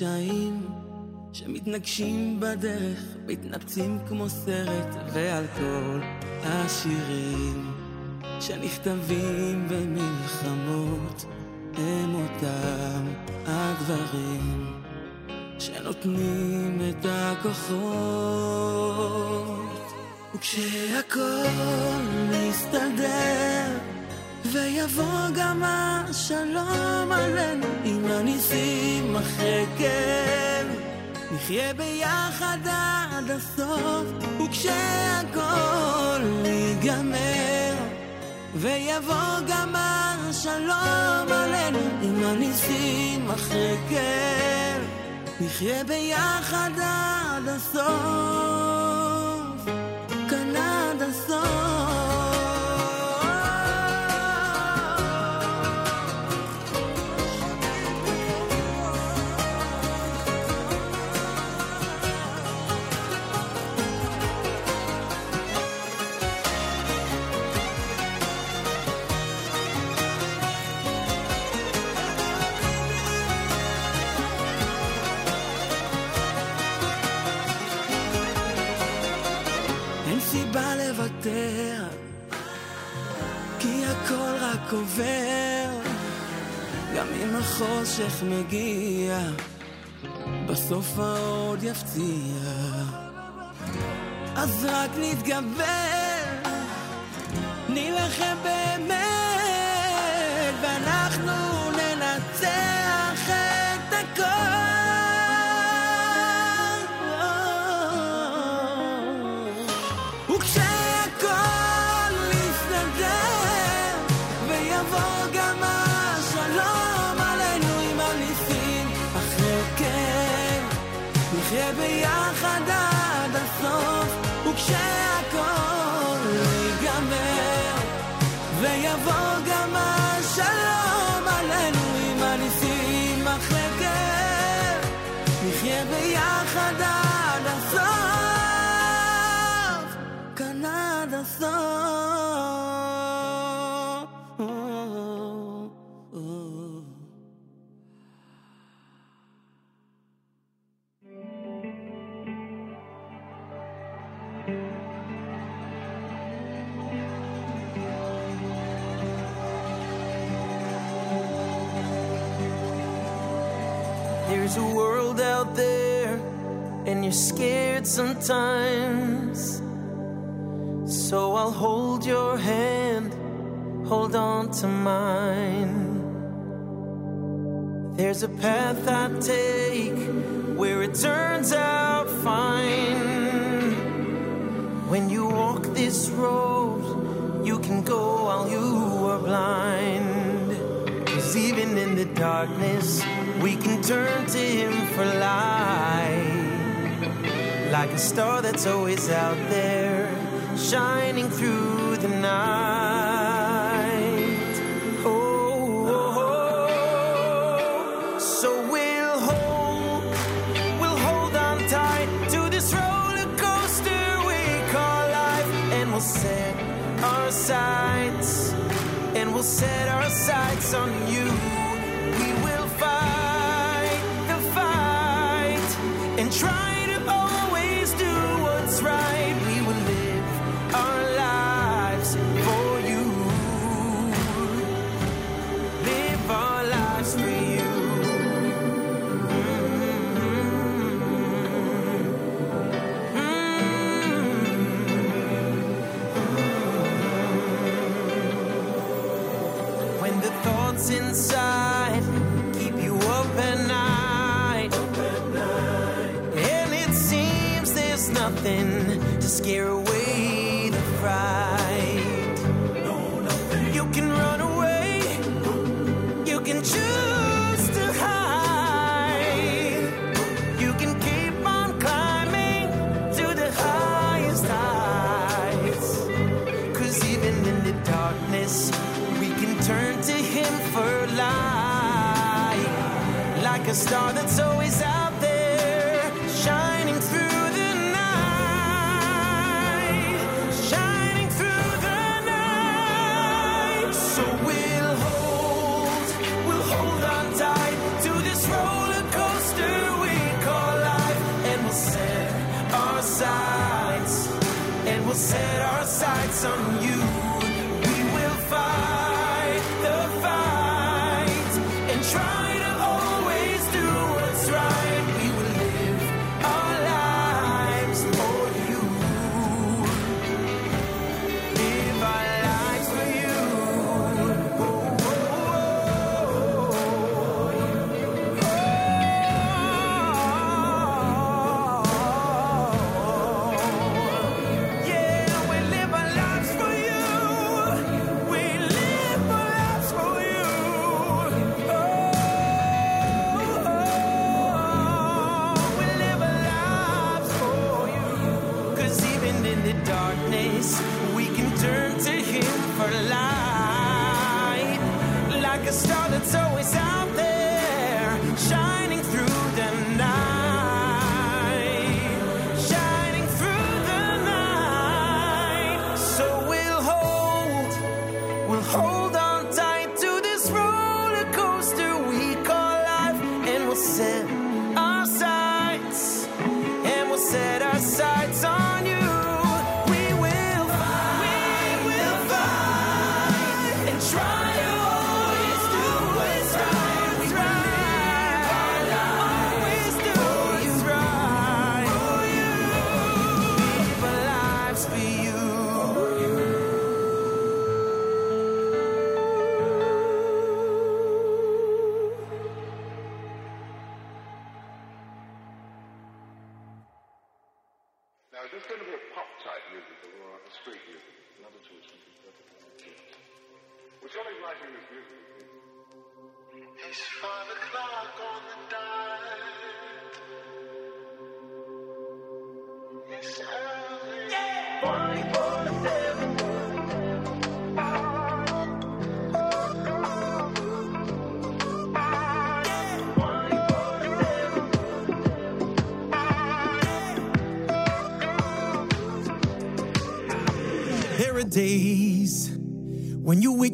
S12: הקשיים שמתנגשים בדרך, מתנפצים כמו סרט, ועל כל השירים שנכתבים במלחמות, הם אותם הדברים שנותנים את הכוחות. וכשהכל מסתדר, ויבוא גם השלום עלינו, עם הניסים אחרי כן, נחיה ביחד עד הסוף, וכשהכל ייגמר, ויבוא גם השלום עלינו, עם הניסים אחרי כן, נחיה ביחד עד הסוף. כאן עד הסוף. החושך מגיע, בסוף העוד יפציע. אז רק נתגבר,
S4: shine. To mine. There's a path I take where it turns out fine. When you walk this road, you can go while you are blind. Cause even in the darkness, we can turn to Him for light. Like a star that's always out there, shining through the night. sights, and we'll set our sights on you.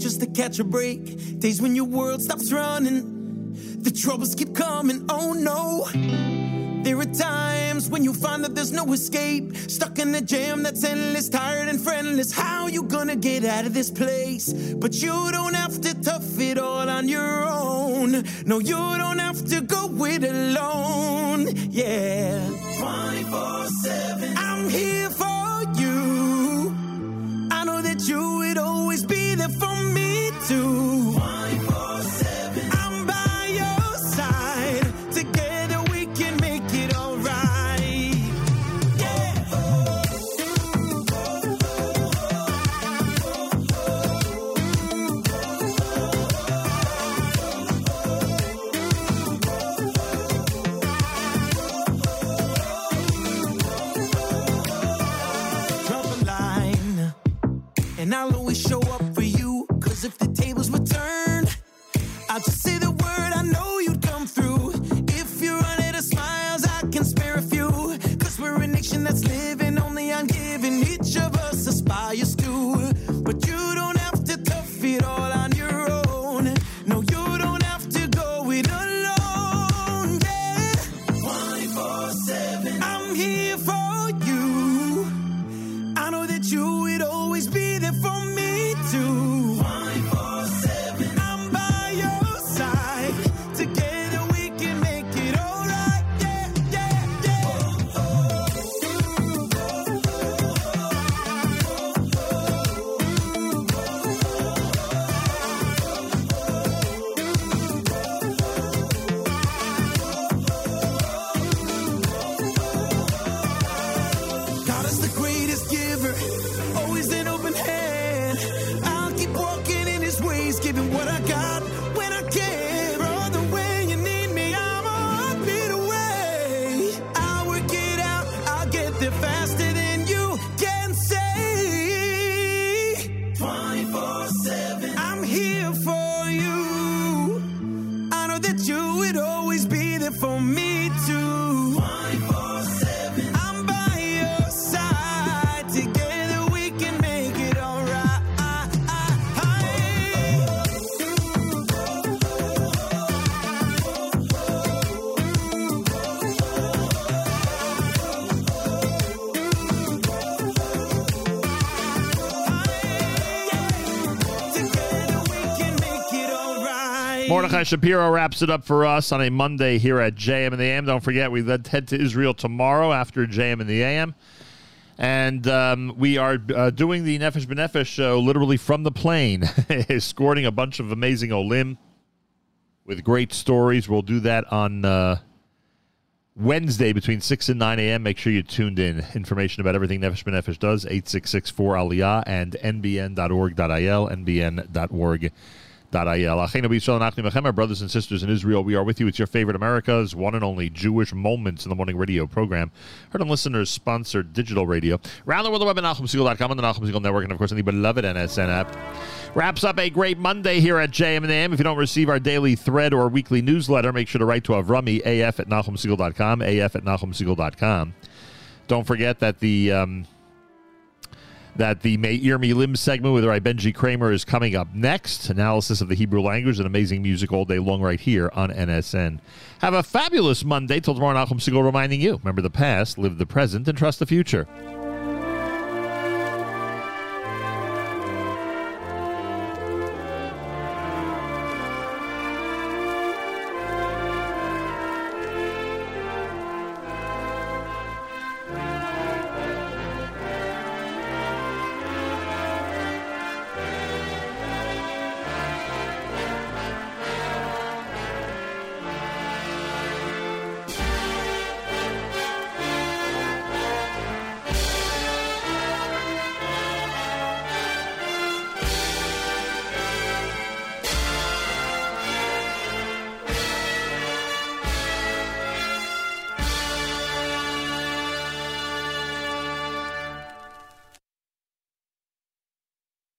S4: just to catch a break. Days when your world stops running, the troubles keep coming. Oh no. There are times when you find that there's no escape. Stuck in a jam that's endless, tired and friendless. How you gonna get out of this place? But you don't have to tough it all on your own. No, you don't have to go it alone. Yeah.
S10: Mordechai Shapiro wraps it up for us on a Monday here at JM in the AM. Don't forget, we then head to Israel tomorrow after JM in the AM. And um, we are uh, doing the Nefesh B'Nefesh show literally from the plane, escorting a bunch of amazing Olim with great stories. We'll do that on uh, Wednesday between 6 and 9 a.m. Make sure you tuned in. Information about everything Nefesh B'Nefesh does, 8664 Aliyah and nbn.org.il, nbn.org. Our brothers and sisters in Israel, we are with you. It's your favorite America's one and only Jewish Moments in the Morning radio program. Heard on listeners sponsored digital radio. Around the world, the web at NachumSegal.com and the Nachum Segal Network, and of course, on the beloved NSN app. Wraps up a great Monday here at JM and AM. If you don't receive our daily thread or weekly newsletter, make sure to write to Avrami, af at NachumSegal.com, af at NachumSegal.com. Don't forget that the. Um, that the ear me Milim segment with Rabbi Benji Kramer is coming up next. Analysis of the Hebrew language and amazing music all day long right here on NSN. Have a fabulous Monday. Till tomorrow, Nachum Segal reminding you remember the past, live the present, and trust the future.